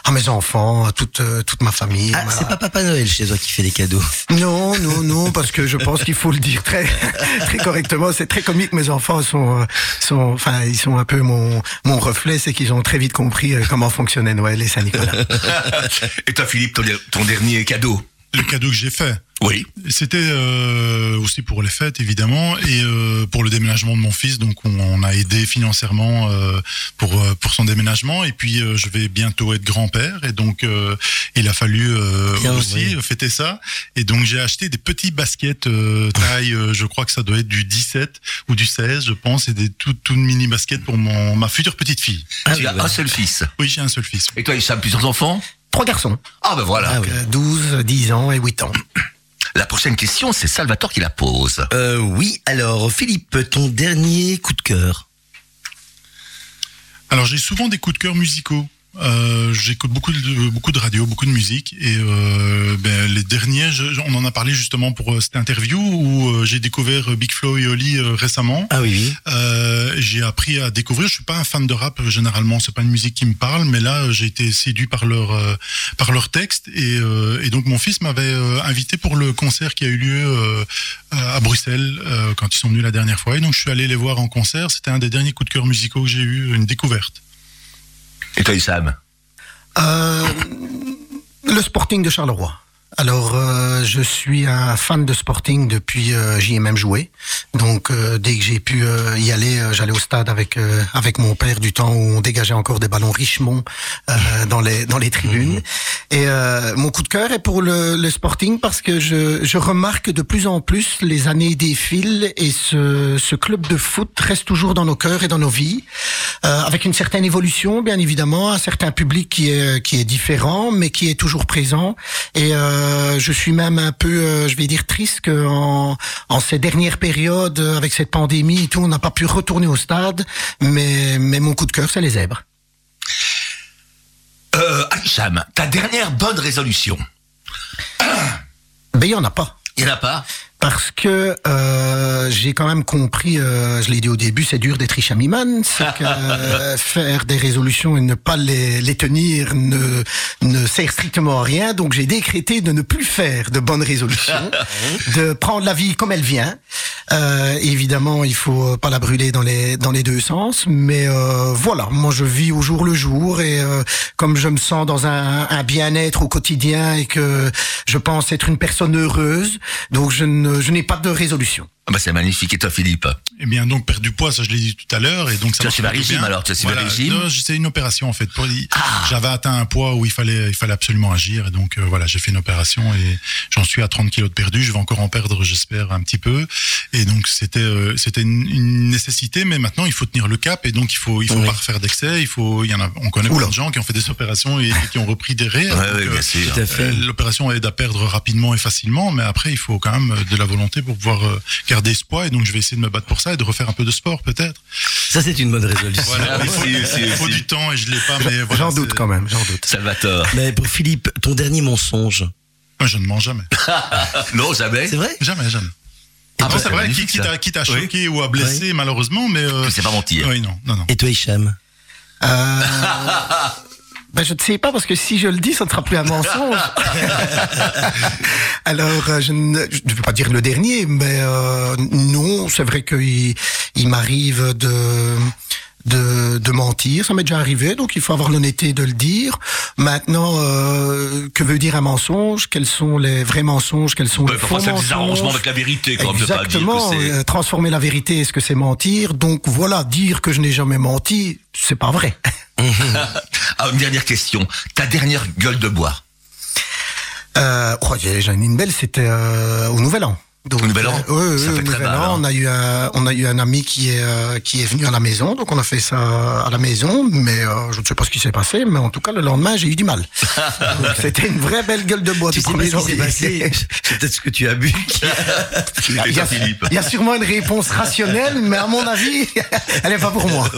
à mes enfants, à toute euh, toute ma famille. Ah, Ma- c'est pas Papa Noël chez toi qui fait les cadeaux. non, non, non, parce que je pense qu'il faut le dire très, très correctement. C'est très comique. Mes enfants sont, euh, sont, enfin, ils sont un peu mon, mon reflet. C'est qu'ils ont très vite compris euh, comment fonctionnait Noël et Saint-Nicolas. Et toi, Philippe, ton dernier cadeau? Le cadeau que j'ai fait. Oui. C'était euh, aussi pour les fêtes évidemment et euh, pour le déménagement de mon fils. Donc on, on a aidé financièrement euh, pour euh, pour son déménagement et puis euh, je vais bientôt être grand-père et donc euh, il a fallu euh, Bien, aussi oui. fêter ça. Et donc j'ai acheté des petits baskets euh, taille, euh, je crois que ça doit être du 17 ou du 16, je pense, et des toutes toutes mini baskets pour mon ma future petite fille. Ah tu as un seul fils. Oui, j'ai un seul fils. Et toi, Hicham, plusieurs enfants? Trois garçons, Ah ben voilà. Ah oui. euh, 12, 10 ans et 8 ans. La prochaine question, c'est Salvatore qui la pose. Euh, oui, alors Philippe, ton dernier coup de cœur? Alors j'ai souvent des coups de cœur musicaux. Euh, J'écoute beaucoup de beaucoup de radio, beaucoup de musique et euh, ben, les derniers, je- on en a parlé justement pour euh, cette interview où euh, j'ai découvert Big Flo et Oli récemment. Ah oui, j'ai appris à découvrir. Je suis pas un fan de rap généralement, c'est pas une musique qui me parle, mais là j'ai été séduit par leur par leur texte et, et donc mon fils m'avait invité pour le concert qui a eu lieu à Bruxelles quand ils sont venus la dernière fois et donc je suis allé les voir en concert. C'était un des derniers coups de cœur musicaux que j'ai eu, une découverte. Et toi, Hicham Euh, le Sporting de Charleroi. Alors, euh, je suis un fan de Sporting depuis euh, j'y ai même joué. Donc, euh, dès que j'ai pu euh, y aller, euh, j'allais au stade avec euh, avec mon père du temps où on dégageait encore des ballons Richemont euh, dans les dans les tribunes. Et euh, mon coup de cœur est pour le, le Sporting parce que je je remarque de plus en plus les années défilent et ce ce club de foot reste toujours dans nos cœurs et dans nos vies, euh, avec une certaine évolution, bien évidemment, un certain public qui est qui est différent, mais qui est toujours présent. Et euh, je suis même un peu, euh, je vais dire, triste qu'en en ces dernières périodes, euh, avec cette pandémie et tout, on n'a pas pu retourner au stade. Mais mais mon coup de cœur, c'est les zèbres. euh, Hicham, ta dernière bonne résolution? Ben il y en a pas. Il n'y en a pas? Parce que euh, j'ai quand même compris, euh, je l'ai dit au début, c'est dur d'être Ishamiman, c'est que euh, faire des résolutions et ne pas les, les tenir ne, ne sert strictement à rien. Donc j'ai décrété de ne plus faire de bonnes résolutions, de prendre la vie comme elle vient. Euh, évidemment, il faut pas la brûler dans les dans les deux sens, mais euh, voilà, moi je vis au jour le jour et euh, comme je me sens dans un, un bien-être au quotidien et que je pense être une personne heureuse, donc je ne je n'ai pas de résolution. Ah bah, C'est magnifique. Et toi, Philippe Eh bien, donc perdre du poids, ça je l'ai dit tout à l'heure, et donc ça Tu as marche suivi un plutôt régime, alors Tu as suivi un Voilà. régime Non, C'est une opération en fait. Ah. J'avais atteint un poids où il fallait, il fallait absolument agir, et donc euh, voilà, j'ai fait une opération et j'en suis à 30 kilos de perdu. Je vais encore en perdre, j'espère, un petit peu. Et donc c'était, euh, c'était une, une nécessité, mais maintenant il faut tenir le cap, et donc il faut, il faut Oui. pas refaire d'excès. Il faut, il y en a, on connaît plein de gens qui ont fait des opérations et, et qui ont repris des raies. Ouais, Donc, ouais, euh, bien sûr. Tout à fait. euh, L'opération aide à perdre rapidement et facilement, mais après il faut quand même de la volonté pour pouvoir euh, garder ce poids. Et donc je vais essayer de me battre pour ça et de refaire un peu de sport peut-être. Ça, c'est une bonne résolution. Voilà, il faut, Si, si, il faut si. du temps et je l'ai pas, mais voilà. j'en doute c'est- quand même, j'en doute. Salvatore. Mais pour Philippe, ton dernier mensonge. Moi, je ne mens jamais. non, jamais. C'est vrai? Jamais, jamais. Ah c'est vrai, qui, qui t'a, qui t'a Oui. choqué ou a blessé, malheureusement, mais. Euh, Tu sais pas mentir. Oui, non, non, non. Et toi, Hicham? Euh, ben je ne sais pas parce que si je le dis, ça ne sera plus un mensonge. Alors, euh, je ne, je ne veux pas dire le dernier, mais euh, non, c'est vrai qu'il il m'arrive de, de de mentir, ça m'est déjà arrivé, donc il faut avoir l'honnêteté de le dire. Maintenant, euh, que veut dire un mensonge? Quels sont les vrais mensonges? Quels sont les faux c'est des mensonges? arrangements avec la vérité, quand même, de pas dire Exactement. que euh, transformer la vérité, est-ce que c'est mentir? Donc voilà, dire que je n'ai jamais menti, c'est pas vrai. Ah, une dernière question. Ta dernière gueule de bois? Euh, oh, j'ai- j'en ai une belle, c'était euh, au Nouvel An. Donc, Au Nouvel An euh, Ça fait très mal, An, hein. on a eu un, on a eu un ami qui est euh, qui est venu à la maison, donc on a fait ça à la maison, mais euh, je ne sais pas ce qui s'est passé, mais en tout cas le lendemain j'ai eu du mal. C'était une vraie belle gueule de bois Tu du sais pas premier ce qui s'est janvier. passé C'est peut-être ce que tu as bu. Il y, a, il y a sûrement une réponse rationnelle, mais à mon avis, elle n'est pas pour moi.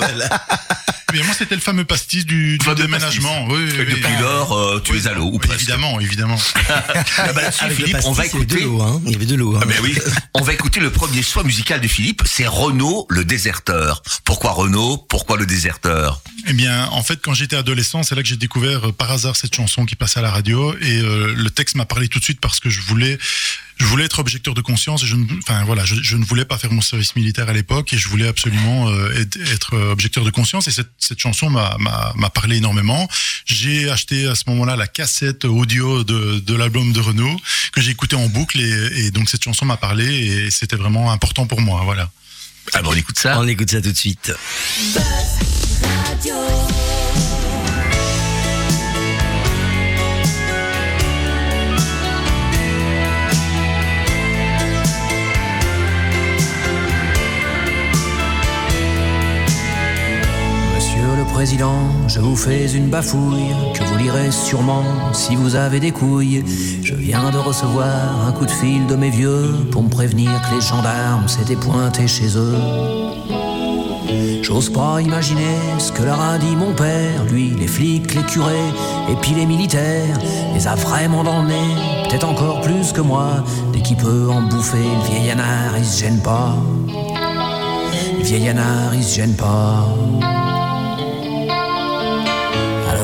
Bien, moi, c'était le fameux pastis du, du Fameux déménagement. Oui, oui, depuis lors, euh, tu es à l'eau, ou presque. Évidemment, évidemment. Ah bah, là-dessus, Avec le Philippe, on va pastis, il y avait de écouter. l'eau. Hein. Il y avait de l'eau. Hein. Ah ben oui, on va écouter le premier choix musical de Philippe, c'est Renaud le déserteur. Pourquoi Renaud? Pourquoi le déserteur? Eh bien, en fait, quand j'étais adolescent, c'est là que j'ai découvert euh, par hasard cette chanson qui passait à la radio et euh, le texte m'a parlé tout de suite parce que je voulais, je voulais être objecteur de conscience. Et je, ne, enfin voilà, je, je ne voulais pas faire mon service militaire à l'époque et je voulais absolument euh, être, être, objecteur de conscience. Et cette cette chanson m'a parlé énormément. J'ai acheté à ce moment-là la cassette audio de, de l'album de Renault que j'ai écouté en boucle et, et donc cette chanson m'a parlé et c'était vraiment important pour moi. Voilà. Ah bon, on écoute ça. On écoute ça tout de suite. Radio. Président, je vous fais une bafouille que vous lirez sûrement si vous avez des couilles. Je viens de recevoir un coup de fil de mes vieux pour me prévenir que les gendarmes s'étaient pointés chez eux. J'ose pas imaginer ce que leur a dit mon père, lui, les flics, les curés, et puis les militaires, les a vraiment dans le peut-être encore plus que moi, dès qu'il peut en bouffer, le vieil anard, il se gêne pas. Le vieil anard, il se gêne pas.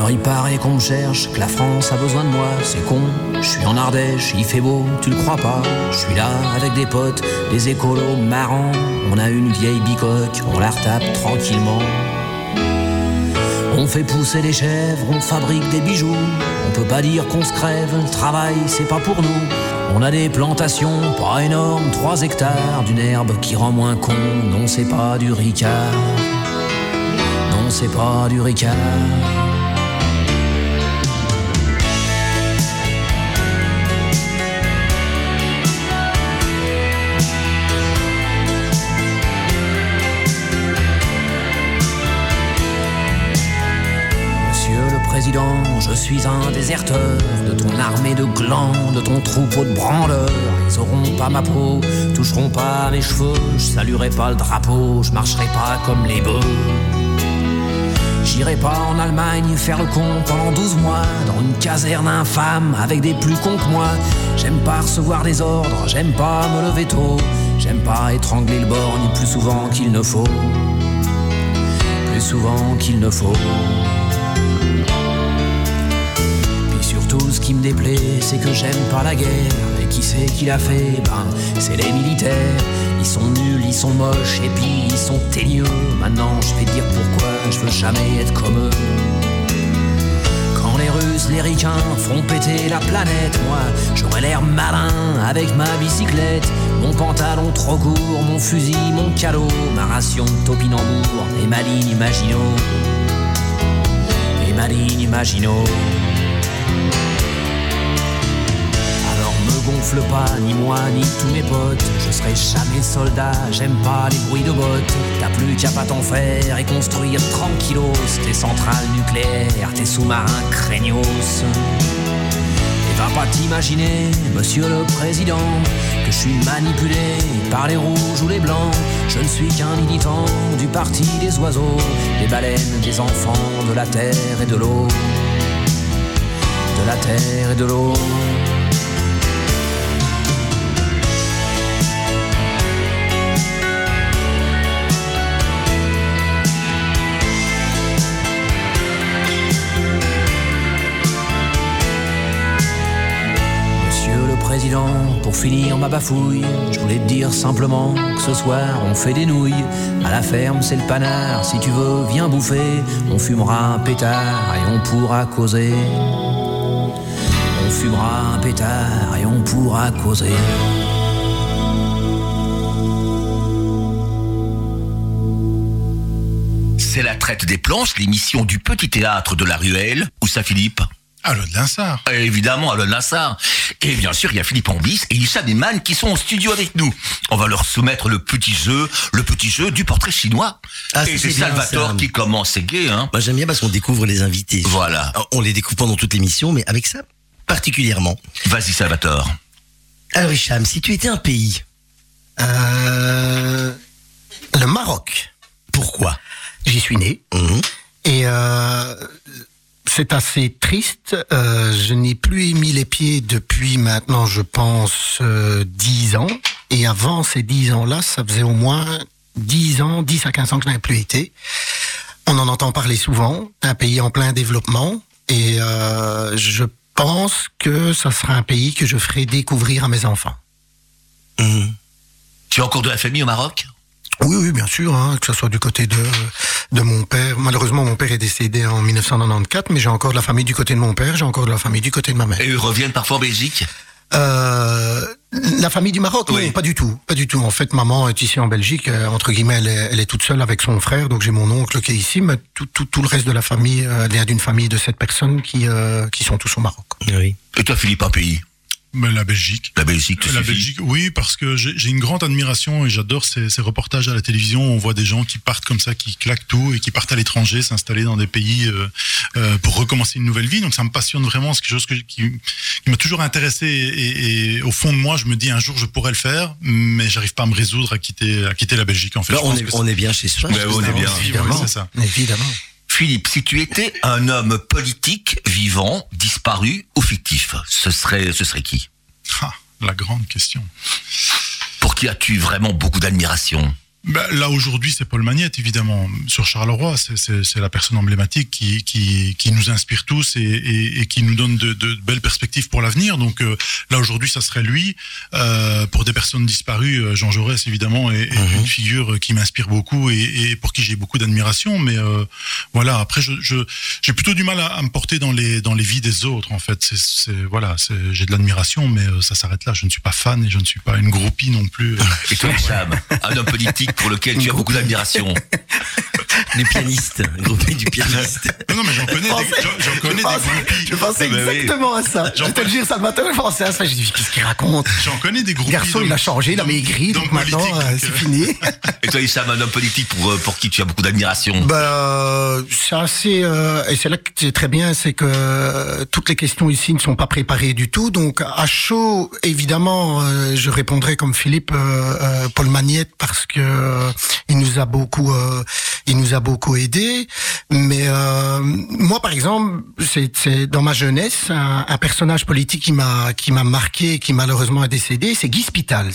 Alors il paraît qu'on me cherche, que la France a besoin de moi, c'est con. Je suis en Ardèche, il fait beau, tu le crois pas. Je suis là avec des potes, des écolos marrants. On a une vieille bicoque, on la retape tranquillement. On fait pousser des chèvres, on fabrique des bijoux. On peut pas dire qu'on se crève, le travail c'est pas pour nous. On a des plantations, pas énormes, 3 hectares, d'une herbe qui rend moins con. Non, c'est pas du ricard. Non, c'est pas du ricard. Je suis un déserteur de ton armée de glands, de ton troupeau de branleurs. Ils auront pas ma peau, toucheront pas mes cheveux, je saluerai pas le drapeau, je marcherai pas comme les bœufs. J'irai pas en Allemagne faire le con pendant 12 mois dans une caserne infâme avec des plus cons que moi. J'aime pas recevoir des ordres, j'aime pas me lever tôt, j'aime pas étrangler le borgne plus souvent qu'il ne faut. Plus souvent qu'il ne faut. Qui me déplaît, c'est que j'aime pas la guerre. Et qui c'est qui l'a fait? Ben, c'est les militaires. Ils sont nuls, ils sont moches, et puis ils sont teigneux. Maintenant, je vais dire pourquoi je veux jamais être comme eux. Quand les Russes, les Ricains feront péter la planète, moi, j'aurai l'air malin avec ma bicyclette. Mon pantalon trop court, mon fusil, mon calot, ma ration de topinambour et ma ligne Maginot. Et ma ligne Maginot. Gonfle pas, ni moi, ni tous mes potes. Je serai jamais soldat, j'aime pas les bruits de bottes. T'as plus qu'à pas t'en faire et construire tranquillos tes centrales nucléaires, tes sous-marins craignos. Et va pas t'imaginer, monsieur le président, que je suis manipulé par les rouges ou les blancs. Je ne suis qu'un militant du parti des oiseaux, des baleines, des enfants, de la terre et de l'eau. De la terre et de l'eau. Président, pour finir ma bafouille, je voulais te dire simplement que ce soir on fait des nouilles. À la ferme, c'est le panard. Si tu veux, viens bouffer. On fumera un pétard et on pourra causer. On fumera un pétard et on pourra causer. C'est la traite des planches, l'émission du petit théâtre de la ruelle. Où ça, Philippe? Linsard. Euh, Évidemment, Alain Nassar. Et bien sûr, il y a Philippe Ambis et Issa Eman qui sont au studio avec nous. On va leur soumettre le petit jeu, le petit jeu du portrait chinois. Ah, et c'est bien, Salvatore qui commence, c'est gay, hein Moi j'aime bien parce qu'on découvre les invités. Voilà. On les découvre pendant toute l'émission, mais avec ça particulièrement. Vas-y, Salvatore. Alors Hicham, si tu étais un pays, Euh, le Maroc. pourquoi? J'y suis né. Mhm. Et euh, c'est assez triste. Euh, je n'ai plus mis les pieds depuis maintenant, je pense, euh, 10 ans. Et avant ces 10 ans-là, ça faisait au moins 10 ans, 10 à 15 ans que je n'avais plus été. On en entend parler souvent. Un pays en plein développement. Et euh, je pense que ça sera un pays que je ferai découvrir à mes enfants. Mhm. Tu as encore de la famille au Maroc? Oui, oui, bien sûr, hein, que ce soit du côté de de mon père. Malheureusement, mon père est décédé en 1994, mais j'ai encore de la famille du côté de mon père, j'ai encore de la famille du côté de ma mère. Et ils reviennent parfois en Belgique? Euh, la famille du Maroc, Oui. non, pas du tout, pas du tout. En fait, maman est ici en Belgique, euh, entre guillemets, elle est, elle est toute seule avec son frère, donc j'ai mon oncle qui est ici, mais tout, tout, tout le reste de la famille euh, vient d'une famille de sept personnes qui, euh, qui sont tous au Maroc. Oui. Et toi, Philippe, un pays? Mais la Belgique. La Belgique, La suffit Belgique, oui, parce que j'ai une grande admiration et j'adore ces, ces reportages à la télévision. où On voit des gens qui partent comme ça, qui claquent tout et qui partent à l'étranger, s'installer dans des pays euh, euh, pour recommencer une nouvelle vie. Donc ça me passionne vraiment. C'est quelque chose que- qui, qui m'a toujours intéressé et, et au fond de moi, je me dis un jour je pourrais le faire, mais j'arrive pas à me résoudre à quitter, à quitter la Belgique. En fait, Bah, Je on, est, on est bien chez soi. Ouais, on est bien. Évidemment. ouais, c'est ça. Évidemment. Philippe, si tu étais un homme politique, vivant, disparu ou fictif, ce serait, ce serait qui? Ah, la grande question. Pour qui as-tu vraiment beaucoup d'admiration? Bah, là aujourd'hui, c'est Paul Magnette, évidemment. Sur Charleroi, c'est- c'est c'est la personne emblématique qui, qui, qui nous inspire tous et, et, et qui nous donne de, de belles perspectives pour l'avenir. Donc euh, là aujourd'hui, ça serait lui. Euh, pour des personnes disparues, euh, Jean Jaurès, évidemment, est, est une figure qui m'inspire beaucoup et, et pour qui j'ai beaucoup d'admiration. Mais euh, voilà, après, je je- j'ai plutôt du mal à, à me porter dans les dans les vies des autres. En fait, c'est c'est- voilà, c'est- j'ai de l'admiration, mais euh, ça s'arrête là. Je ne suis pas fan et je ne suis pas une groupie non plus. Et toi, Hicham, un homme politique pour lequel tu as beaucoup d'admiration. Du pianiste, groupé du pianiste. non, non, mais j'en connais, des, j'en- j'en connais des groupies. Je pensais Mais oui. exactement à ça. Je J'en te le dire, ça le matin, je pensais à ça. Je dis, qu'est-ce qu'il raconte? J'en connais des groupes. Le garçon, il a changé, il a maigri, donc maintenant, euh, c'est fini. Et toi, Hicham, un homme politique pour, euh, pour qui tu as beaucoup d'admiration? Bah, euh, c'est assez, euh, et c'est là que c'est très bien, c'est que euh, toutes les questions ici ne sont pas préparées du tout. Donc à chaud, évidemment, euh, je répondrai comme Philippe euh, euh, Paul Magnette parce que euh, il nous a beaucoup, euh, il nous a beaucoup aidé. Mais euh, moi, par exemple, c'est dans ma jeunesse un, un personnage politique qui m'a qui m'a marqué, et qui malheureusement est décédé, c'est Guy Spitals.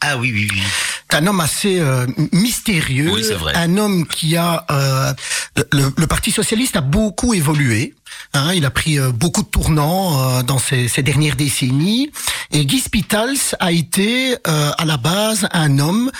Ah oui, oui, oui. C'est un homme assez euh, mystérieux, Oui, c'est vrai. un homme qui a euh, le, le Parti socialiste a beaucoup évolué. Hein, il a pris euh, beaucoup de tournants euh, dans ces, ces dernières décennies. Et Guy Spitals a été euh, à la base un homme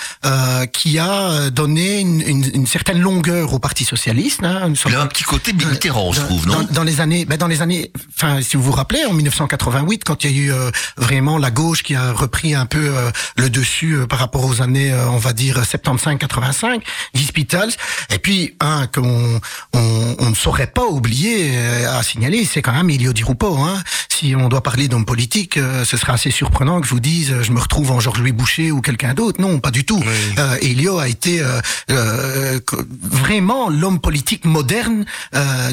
qui a donné une, une, une certaine longueur au Parti socialiste. Hein, Il a un petit côté Mitterrand, je trouve, non dans les années, ben dans les années, enfin, si vous vous rappelez, en 1988, quand il y a eu euh, vraiment la gauche qui a repris un peu euh, le dessus euh, par rapport aux années, on va dire 75-85, Guy Spitals. Et puis un qu'on on, on ne saurait pas oublier à signaler, c'est quand même Elio Di Rupo. Hein. Si on doit parler d'homme politique, euh, ce sera assez surprenant que je vous dise, euh, je me retrouve en Georges Louis Boucher ou quelqu'un d'autre. Non, pas du tout. Euh, Elio a été euh, vraiment l'homme politique moderne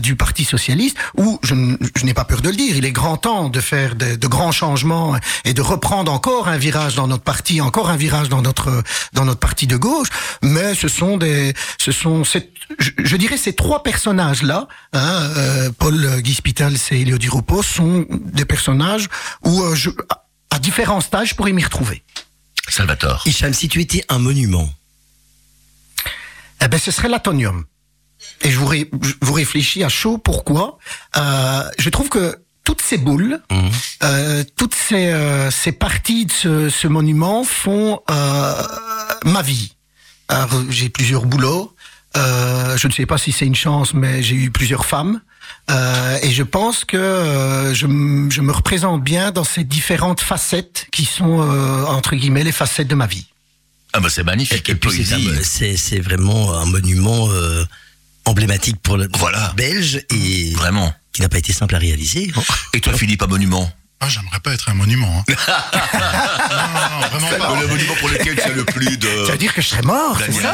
du Parti socialiste, où je, n'ai pas peur de le dire, il est grand temps de faire de, de grands changements et de reprendre encore un virage dans notre parti, encore un virage dans notre dans notre parti de gauche. Mais ce sont des, ce sont, je, je dirais ces trois personnages là, hein, euh, Guy Spitals et Elio Di Rupo, sont des personnages où euh, je, à- différents stages, je pourrais m'y retrouver. Salvatore. Hicham, si tu étais un monument, Eh ben, ce serait l'atonium. Et je vous, ré- vous réfléchis à chaud. Pourquoi Euh, Je trouve que toutes ces boules, euh, toutes ces, euh, ces parties de ce, ce monument font euh, ma vie. J'ai plusieurs boulots. Euh, je ne sais pas si c'est une chance, mais j'ai eu plusieurs femmes. Euh, et je pense que euh, je, me représente bien dans ces différentes facettes qui sont, euh, entre guillemets, les facettes de ma vie. Ah bah c'est magnifique, et quelle puis c'est vraiment un monument euh, emblématique pour le Voilà. belge et Vraiment. qui n'a pas été simple à réaliser. Et toi, Philippe, un monument? Ah, j'aimerais pas être un monument. Hein. non, non, vraiment pas. Le monument pour lequel tu as le plus de... Ça veut dire que je serais mort, c'est ça.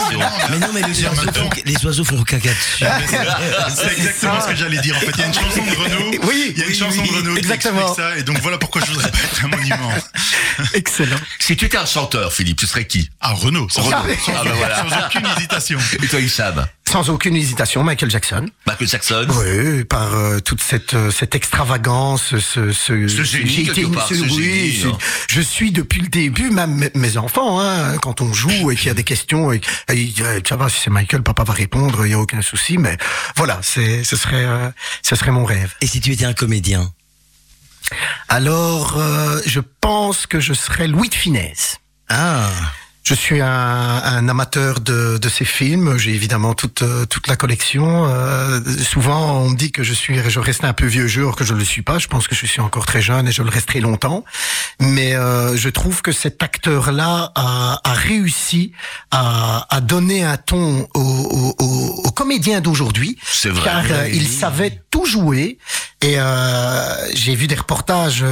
Mais non, mais les oiseaux, font, les oiseaux font caca dessus. C'est exactement ce que j'allais dire. En fait, il y a une chanson de Renaud. Oui, il y a une oui, chanson oui, de Renaud qui exactement. explique ça. Et donc voilà pourquoi je voudrais pas être un monument. Excellent. Si tu étais un chanteur, Philippe, tu serais qui? Ah, Renaud. Sans, Renaud. sans- Ah, bah voilà. sans aucune hésitation. Et toi, Hicham? Sans aucune hésitation, Michael Jackson. Michael Jackson Oui, par euh, toute cette euh, cette extravagance, ce ce, Ce génie, j'ai été part, ce- ce oui, génie, je, je suis depuis le début, même mes- enfants, hein, quand on joue et qu'il y a des questions, et, et ils diraient, ça va, si c'est Michael, papa va répondre, il y a aucun souci, mais voilà, c'est ce serait euh, ce serait mon rêve. Et si tu étais un comédien? Alors, euh, je pense que je serais Louis de Finesse. Ah, Je suis un, un amateur de, de ces films. J'ai évidemment toute euh, toute la collection. Euh, souvent, on me dit que je suis, je reste un peu vieux jeu, or que je ne le suis pas. Je pense que je suis encore très jeune et je le resterai longtemps. Mais euh, je trouve que cet acteur-là a, a réussi à, à donner un ton aux, aux, aux- aux comédiens d'aujourd'hui, C'est vrai. car euh, il savait tout jouer. Et euh, j'ai vu des reportages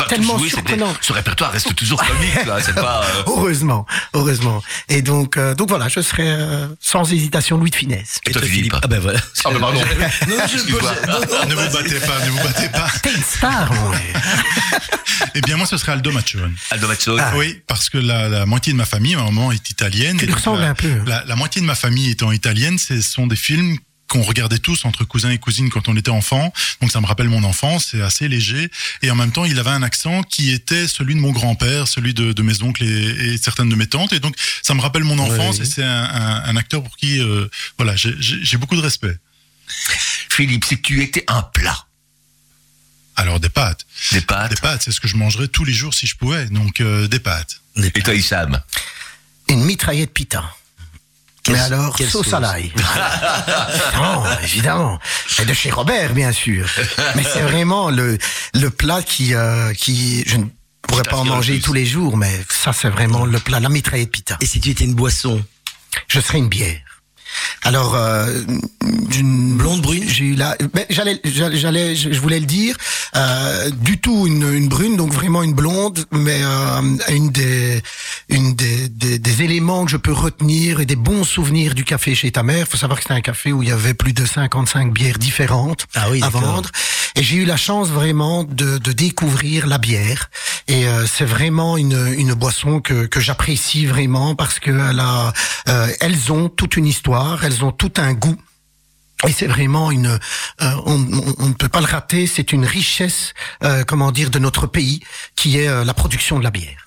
Enfin, tellement surprenants. Ce répertoire reste toujours comique, là. C'est pas. euh, Heureusement, heureusement. Et donc, euh, donc voilà, je serai euh, sans hésitation Louis de Finesse. Et toi, Philippe Ah ben voilà. Ah, bah, pardon. Non, je- Excuse-moi. Ne vous battez pas, ne vous battez pas. T'es une star. Eh bien, moi, ce serait Aldo Maccione. Aldo Mazzoni. Oui, parce que la, la moitié de ma famille, ma maman est italienne. Tu et donc la, un peu. hein. La, la moitié de ma famille étant italienne, ce sont des films qu'on regardait tous entre cousins et cousines quand on était enfant. Donc ça me rappelle mon enfance, c'est assez léger. Et en même temps, il avait un accent qui était celui de mon grand-père, celui de, de mes oncles et, et certaines de mes tantes. Et donc ça me rappelle mon enfance oui. et c'est un, un- un acteur pour qui, euh, voilà, j'ai- beaucoup de respect. Philippe, si tu étais un plat, Alors des pâtes, des pâtes, des pâtes, c'est ce que je mangerais tous les jours si je pouvais. Donc euh, des pâtes. et toi, Hicham Une mitraillette pita. Mais alors, sauce sauce à l'ail. non, évidemment. Et de chez Robert, bien sûr. Mais c'est vraiment le, le plat qui, euh, qui, je ne pourrais pas en manger tous les jours, mais ça, c'est vraiment le plat, la mitraillette pita. Et si tu étais une boisson? Je serais une bière. Alors, euh, d'une Blonde, brune J'ai eu la, ben, j'allais, j'allais, je voulais le dire, euh, du tout une, une brune, donc vraiment une blonde, mais euh, une des, une des, des, des éléments que je peux retenir et des bons souvenirs du café chez ta mère. Faut savoir que c'était un café où il y avait plus de 55 bières différentes Ah oui, à vendre. Et j'ai eu la chance vraiment de, de découvrir la bière. Et euh, c'est vraiment une, une boisson que, que j'apprécie vraiment parce que elle a, euh, elles ont toute une histoire, elles ont tout un goût. Et c'est vraiment une, euh, on, on- on ne peut pas le rater. C'est une richesse, euh, comment dire, de notre pays, qui est euh, la production de la bière.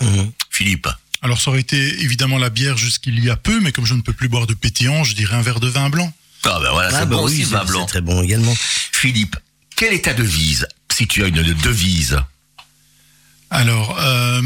Philippe. Alors ça aurait été évidemment la bière jusqu'il y a peu, mais comme je ne peux plus boire de pétillant, je dirais un verre de vin blanc. Ah ben voilà, c'est Ah, bah bon oui, aussi, le vin c'est- blanc. C'est très bon également. Philippe, quelle est ta devise Si tu as une devise? Alors, euh,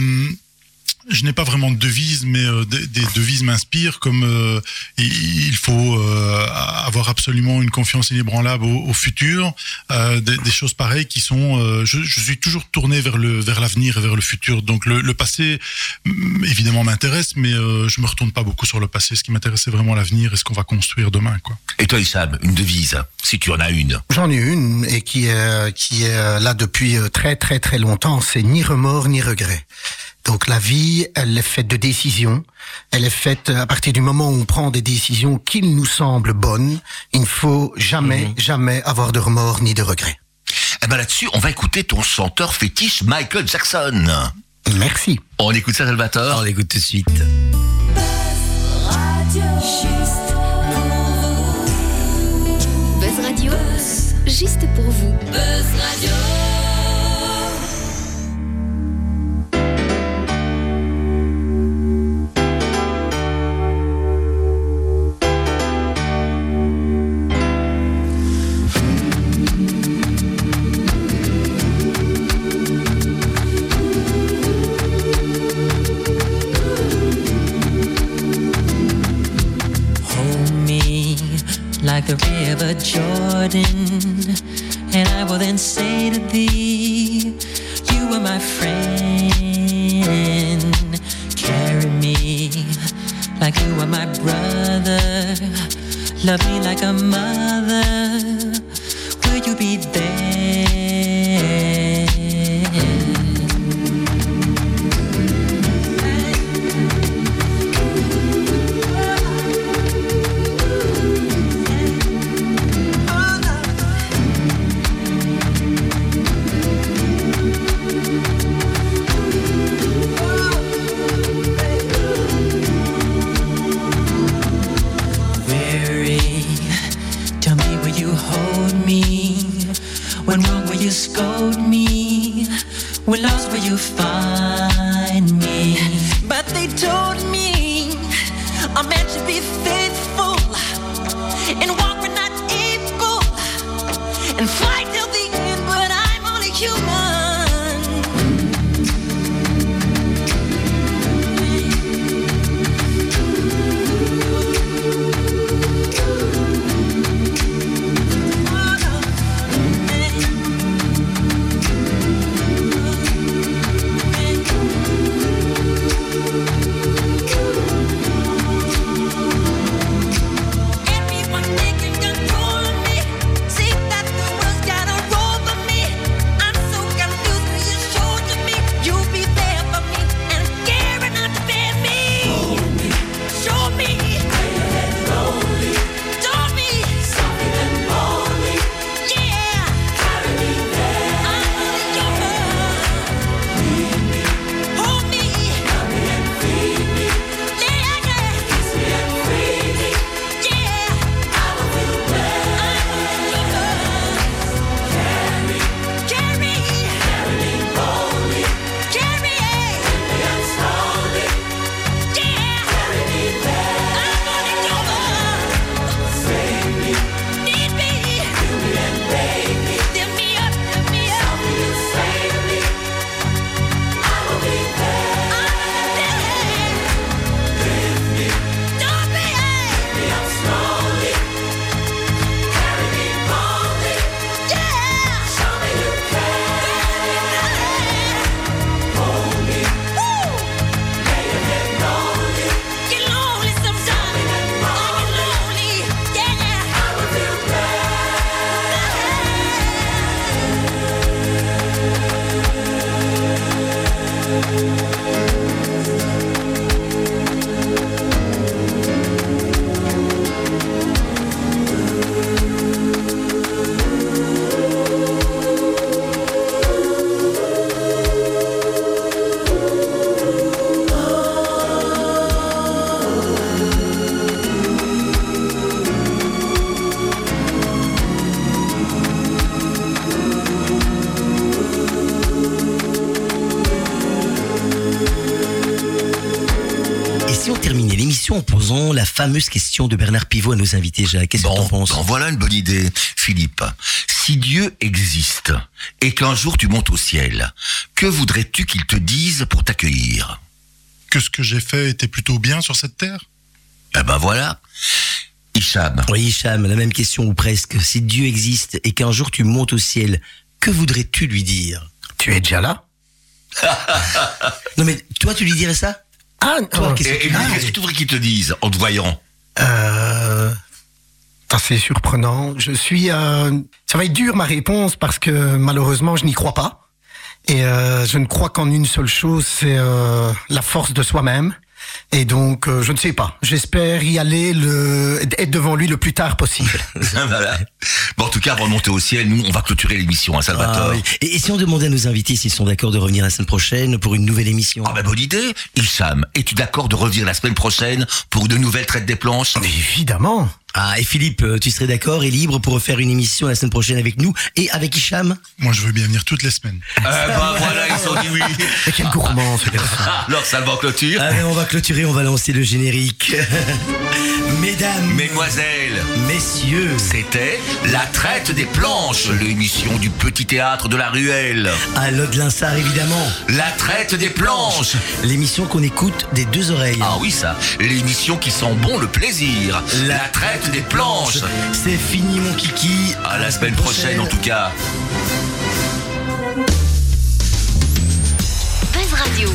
je n'ai pas vraiment de devise, mais euh, des, des devises m'inspirent, comme euh, il faut euh, avoir absolument une confiance inébranlable au, au futur, euh, des, des choses pareilles qui sont... euh, je, je suis toujours tourné vers le vers l'avenir et vers le futur. Donc le, le passé, mm, évidemment, m'intéresse, mais euh, je me retourne pas beaucoup sur le passé. Ce qui m'intéresse, c'est vraiment l'avenir et ce qu'on va construire demain. quoi. Et toi, Hicham, une devise Si tu en as une. J'en ai une et qui est qui est là depuis très très très longtemps. C'est ni remords ni regrets. Donc la vie, elle est faite de décisions. Elle est faite à partir du moment où on prend des décisions qui nous semblent bonnes. Il ne faut jamais jamais avoir de remords ni de regrets. Eh ben là-dessus, on va écouter ton chanteur fétiche Michael Jackson. Merci. On écoute ça, Salvatore On l'écoute tout de suite. Radio. Juste pour vous. Buzz Radio, juste pour vous. Buzz Radio. River Jordan, and I will then say to thee, You are my friend. Carry me like you are my brother. Love me like a mother. Will you be there? Fameuse question de Bernard Pivot à nos invités, Jacques. Qu'est-ce que Bon, t'en penses? bon, voilà une bonne idée, Philippe. Si Dieu existe et qu'un jour tu montes au ciel, que voudrais-tu qu'il te dise pour t'accueillir? Que ce que j'ai fait était plutôt bien sur cette terre? Eh ben voilà. Hicham, Oui, Hicham, la même question ou presque. Si Dieu existe et qu'un jour tu montes au ciel, que voudrais-tu lui dire? Tu es déjà là? Non mais toi tu lui dirais ça? Ah, Toi, non. qu'est-ce et, que dis qu'est-ce que tu voudrais qu'il te dise en te voyant Euh, assez surprenant. Je suis. euh, ça va être dur ma réponse parce que malheureusement je n'y crois pas. Et euh, je ne crois qu'en une seule chose, c'est euh, la force de soi-même. Et donc, euh, je ne sais pas. J'espère y aller, le, être devant lui le plus tard possible. voilà. Bon, en tout cas, avant de monter au ciel, nous, on va clôturer l'émission, hein, Salvatore. Ah oui. et, et si on demandait à nos invités s'ils sont d'accord de revenir la semaine prochaine pour une nouvelle émission? Ah ben bonne idée. Hicham, es-tu d'accord de revenir la semaine prochaine pour de nouvelles traites des planches? Évidemment. Ah, et Philippe, euh, tu serais d'accord et libre pour refaire une émission la semaine prochaine avec nous et avec Hicham? Moi, je veux bien venir toutes les semaines. Eh ben voilà, ils ont dit oui. Mais quel gourmand ce garçon. Alors, ça va en clôture. Allez, on va clôturer, on va lancer le générique. Mesdames, Mesdemoiselles, messieurs, c'était La traite des planches, l'émission du petit théâtre de la ruelle. à Lode-Linsard évidemment, La traite des planches. l'émission qu'on écoute des deux oreilles. Ah oui, ça. L'émission qui sent bon le plaisir. La traite des planches. C'est fini mon kiki. À la semaine prochaine en tout cas. Buzz Radio.